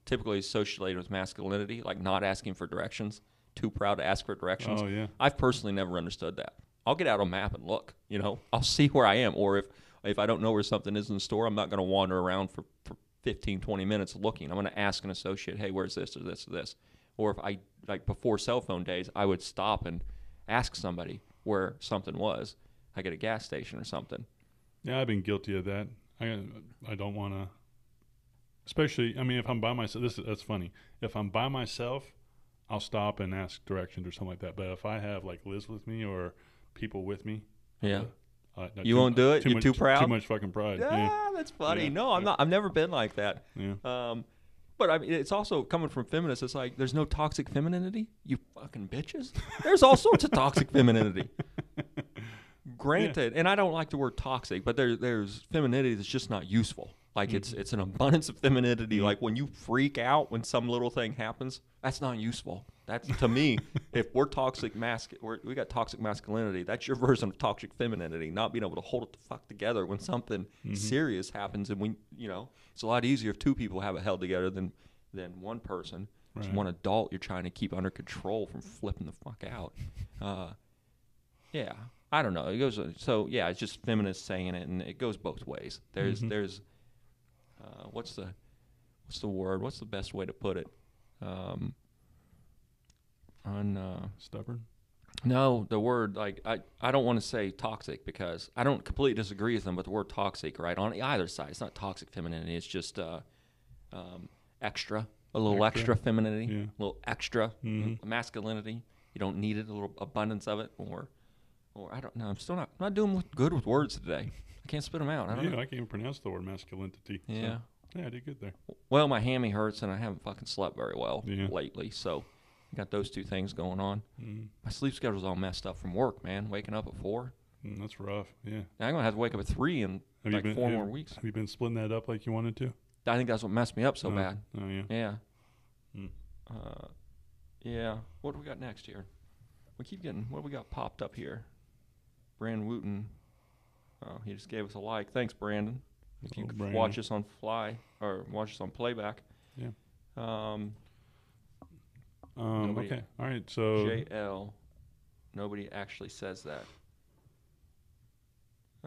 typically associated with masculinity, like not asking for directions, too proud to ask for directions. Oh yeah. I've personally never understood that. I'll get out a map and look. You know, I'll see where I am, or if if I don't know where something is in the store, I'm not going to wander around for, for 15, 20 minutes looking. I'm going to ask an associate, hey, where's this or this or this? Or if I like before cell phone days, I would stop and ask somebody where something was, like at a gas station or something. Yeah, I've been guilty of that. I I don't want to. Especially, I mean, if I'm by myself, this is, that's funny. If I'm by myself, I'll stop and ask directions or something like that. But if I have like Liz with me or people with me, Yeah. Uh, no, You too- won't do it? You're much, too proud? Too much fucking pride. Yeah, Yeah, that's funny. Yeah, No, I'm yeah. not. I've never been like that. yeah. Um, but I mean, it's also coming from feminists. It's like there's no toxic femininity. You fucking bitches. There's all sorts of toxic femininity. [laughs] Granted, and I don't like the word toxic, but there, there's femininity that's just not useful. Like it's it's an abundance of femininity. Like when you freak out when some little thing happens, that's not useful. That's to me, [laughs] if we're toxic masc, we're, we got toxic masculinity. That's your version of toxic femininity. Not being able to hold it the fuck together when something serious happens, and we, you know, it's a lot easier if two people have it held together than than one person. Right. one adult you're trying to keep under control from flipping the fuck out. [laughs] Uh, yeah, I don't know. It goes so yeah. It's just feminists saying it, and it goes both ways. There's Mhm. there's uh, what's the what's the word? What's the best way to put it? Um, on uh, Stubborn. no, the word like I, I don't want to say toxic because I don't completely disagree with them, but the word toxic, right, on either side, it's not toxic femininity. It's just uh, um, extra, a little extra, Extra. femininity, Yeah. a little extra Mhm. masculinity. You don't need it, a little abundance of it, or or I don't know. I'm still not I'm not doing good with words today. I can't spit them out. I don't yeah, know. I can't even pronounce the word masculinity. so, Yeah. yeah, I did good there. Well, my hammy hurts, and I haven't fucking slept very well Yeah. lately, so got those two things going on. Mm, My sleep schedule's all messed up from work, man. Waking up at four. mm, that's rough. Yeah. Now I'm gonna have to wake up at three in Have like been four have, more weeks. Have you been splitting that up like you wanted to? I think that's what messed me up so Oh, bad. Oh yeah. Yeah. Hmm. Uh, yeah. What do we got next here? We keep getting what do we got popped up here. Brand Wooten. Oh, he just gave us a like. Thanks, Brandon. If you Oh, Brandon. watch us on fly or watch us on playback. Yeah. Um, Um, okay. All right. So JL. Nobody actually says that.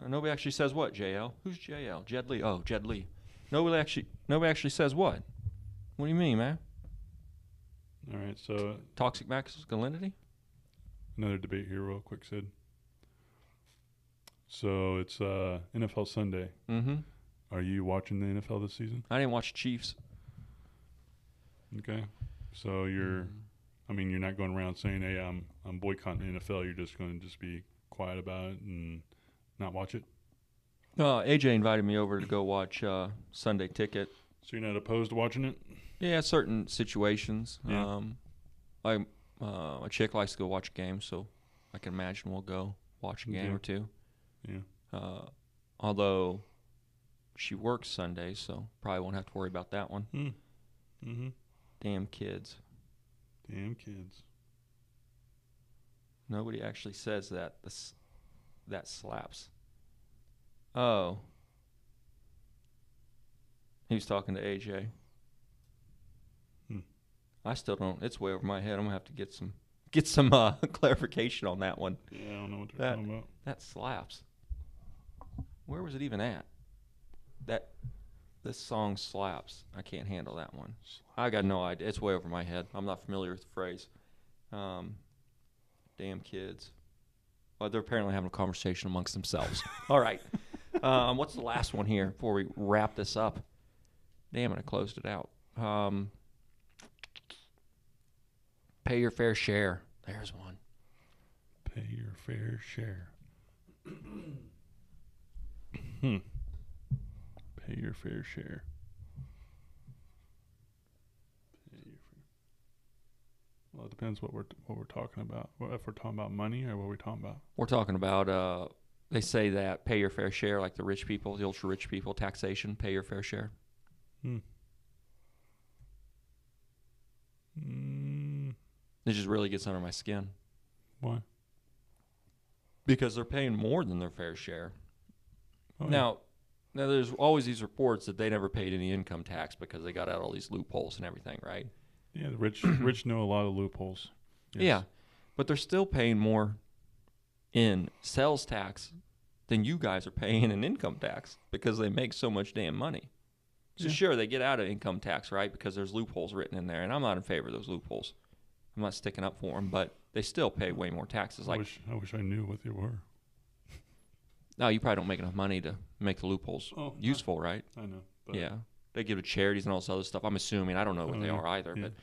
Uh, nobody actually says what, JL? Who's JL? Jed Lee. Oh, Jed Lee. Nobody actually nobody actually says what? What do you mean, man? all right. So Toxic masculinity? another debate here, real quick, Sid. So it's uh, NFL Sunday. Mm-hmm. Are you watching the NFL this season? I didn't watch Chiefs. Okay. So you're, I mean, you're not going around saying, "Hey, I'm I'm boycotting the NFL." You're just going to just be quiet about it and not watch it. Uh, AJ invited me over to go watch uh, Sunday Ticket. So you're not opposed to watching it? Yeah, certain situations. Yeah. Um, I uh, a chick likes to go watch games, so I can imagine we'll go watch a game Yeah. or two. Yeah. Uh, although she works Sundays, so probably won't have to worry about that one. Hmm. Mm-hmm. Damn kids. Damn kids. Nobody actually says that. This that slaps. Oh. He was talking to AJ. Hmm. I still don't. It's way over my head. I'm gonna have to get some get some uh, [laughs] clarification on that one. Yeah, I don't know what they're That- talking about. That slaps. Where was it even at? That this song slaps. I can't handle that one. I got no idea. It's way over my head. I'm not familiar with the phrase. Um, damn kids. Well, they're apparently having a conversation amongst themselves. [laughs] All right. Um, what's the last one here before we wrap this up? Damn it, I closed it out. Um, pay your fair share. There's one. Pay your fair share. [clears throat] hmm. Pay your fair share. Pay your fair. Well, it depends what we're what we're talking about. What, if we're talking about money or what we're talking about. We're talking about uh they say that pay your fair share, like the rich people, the ultra rich people, taxation, pay your fair share. Hmm. Mm, It just really gets under my skin why? because they're paying more than their fair share. Oh, yeah. Now, now there's always these reports that they never paid any income tax because they got out all these loopholes and everything, right? yeah, the rich rich know a lot of loopholes. Yes. Yeah, but they're still paying more in sales tax than you guys are paying in income tax because they make so much damn money. So Yeah. sure, they get out of income tax, right? Because there's loopholes written in there, and I'm not in favor of those loopholes. I'm not sticking up for them, but they still pay way more taxes. I Like, wish I wish I knew what they were. No, you probably don't make enough money to make the loopholes Oh, useful, right? I know. But yeah, they give to charities and all this other stuff. I'm assuming. I don't know what Oh, they are either, Yeah. but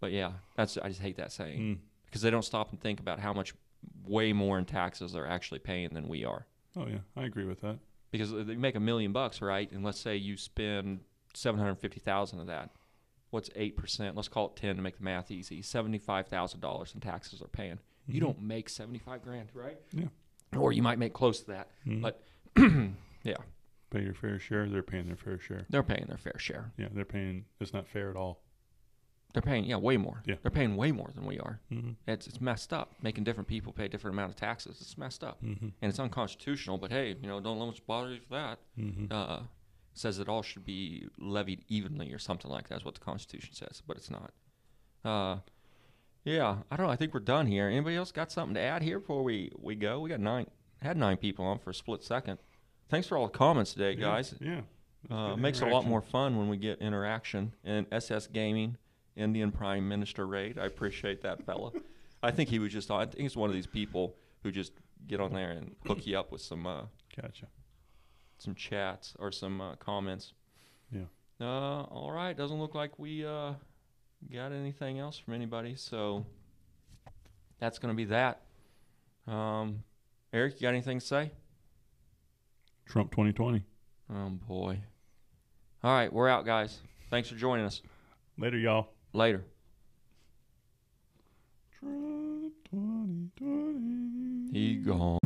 but yeah, that's I just hate that saying Mm. because they don't stop and think about how much way more in taxes they're actually paying than we are. Oh yeah, I agree with that. Because they make a million bucks, right? And let's say you spend seven hundred fifty thousand of that. What's eight percent? Let's call it ten to make the math easy. Seventy-five thousand dollars in taxes they're paying. You Mhm. don't make seventy-five grand, right? Yeah. Or you might make close to that, Mhm. but [clears throat] yeah, pay your fair share. They're paying their fair share. they're paying their fair share. Yeah, they're paying. It's not fair at all. They're paying, yeah, way more. Yeah. They're paying way more than we are. Mm-hmm. It's it's messed up. Making different people pay a different amount of taxes. It's messed up, Mm-hmm. and it's unconstitutional. But hey, you know, don't let much bother you for that. Mm-hmm. Uh, says it all should be levied evenly or something like. That's what the Constitution says, but it's not. Uh, yeah, I don't know. I think we're done here. Anybody else got something to add here before we, we go? We got nine, had nine people on for a split second. Thanks for all the comments today, guys. Yeah. Uh, makes it a lot more fun when we get interaction. And SS Gaming, Indian Prime Minister raid. I appreciate that fella. [laughs] I think he was just. I think he's one of these people who just get on there and hook you up with some uh, Gotcha. some chats or some uh, comments. Yeah. Uh, all right. Doesn't look like we uh, got anything else from anybody. So that's going to be that. Um, Eric, you got anything to say? Trump 2020. Oh boy. All right, we're out, guys. Thanks for joining us. Later, y'all. Later. Trump 2020. He gone.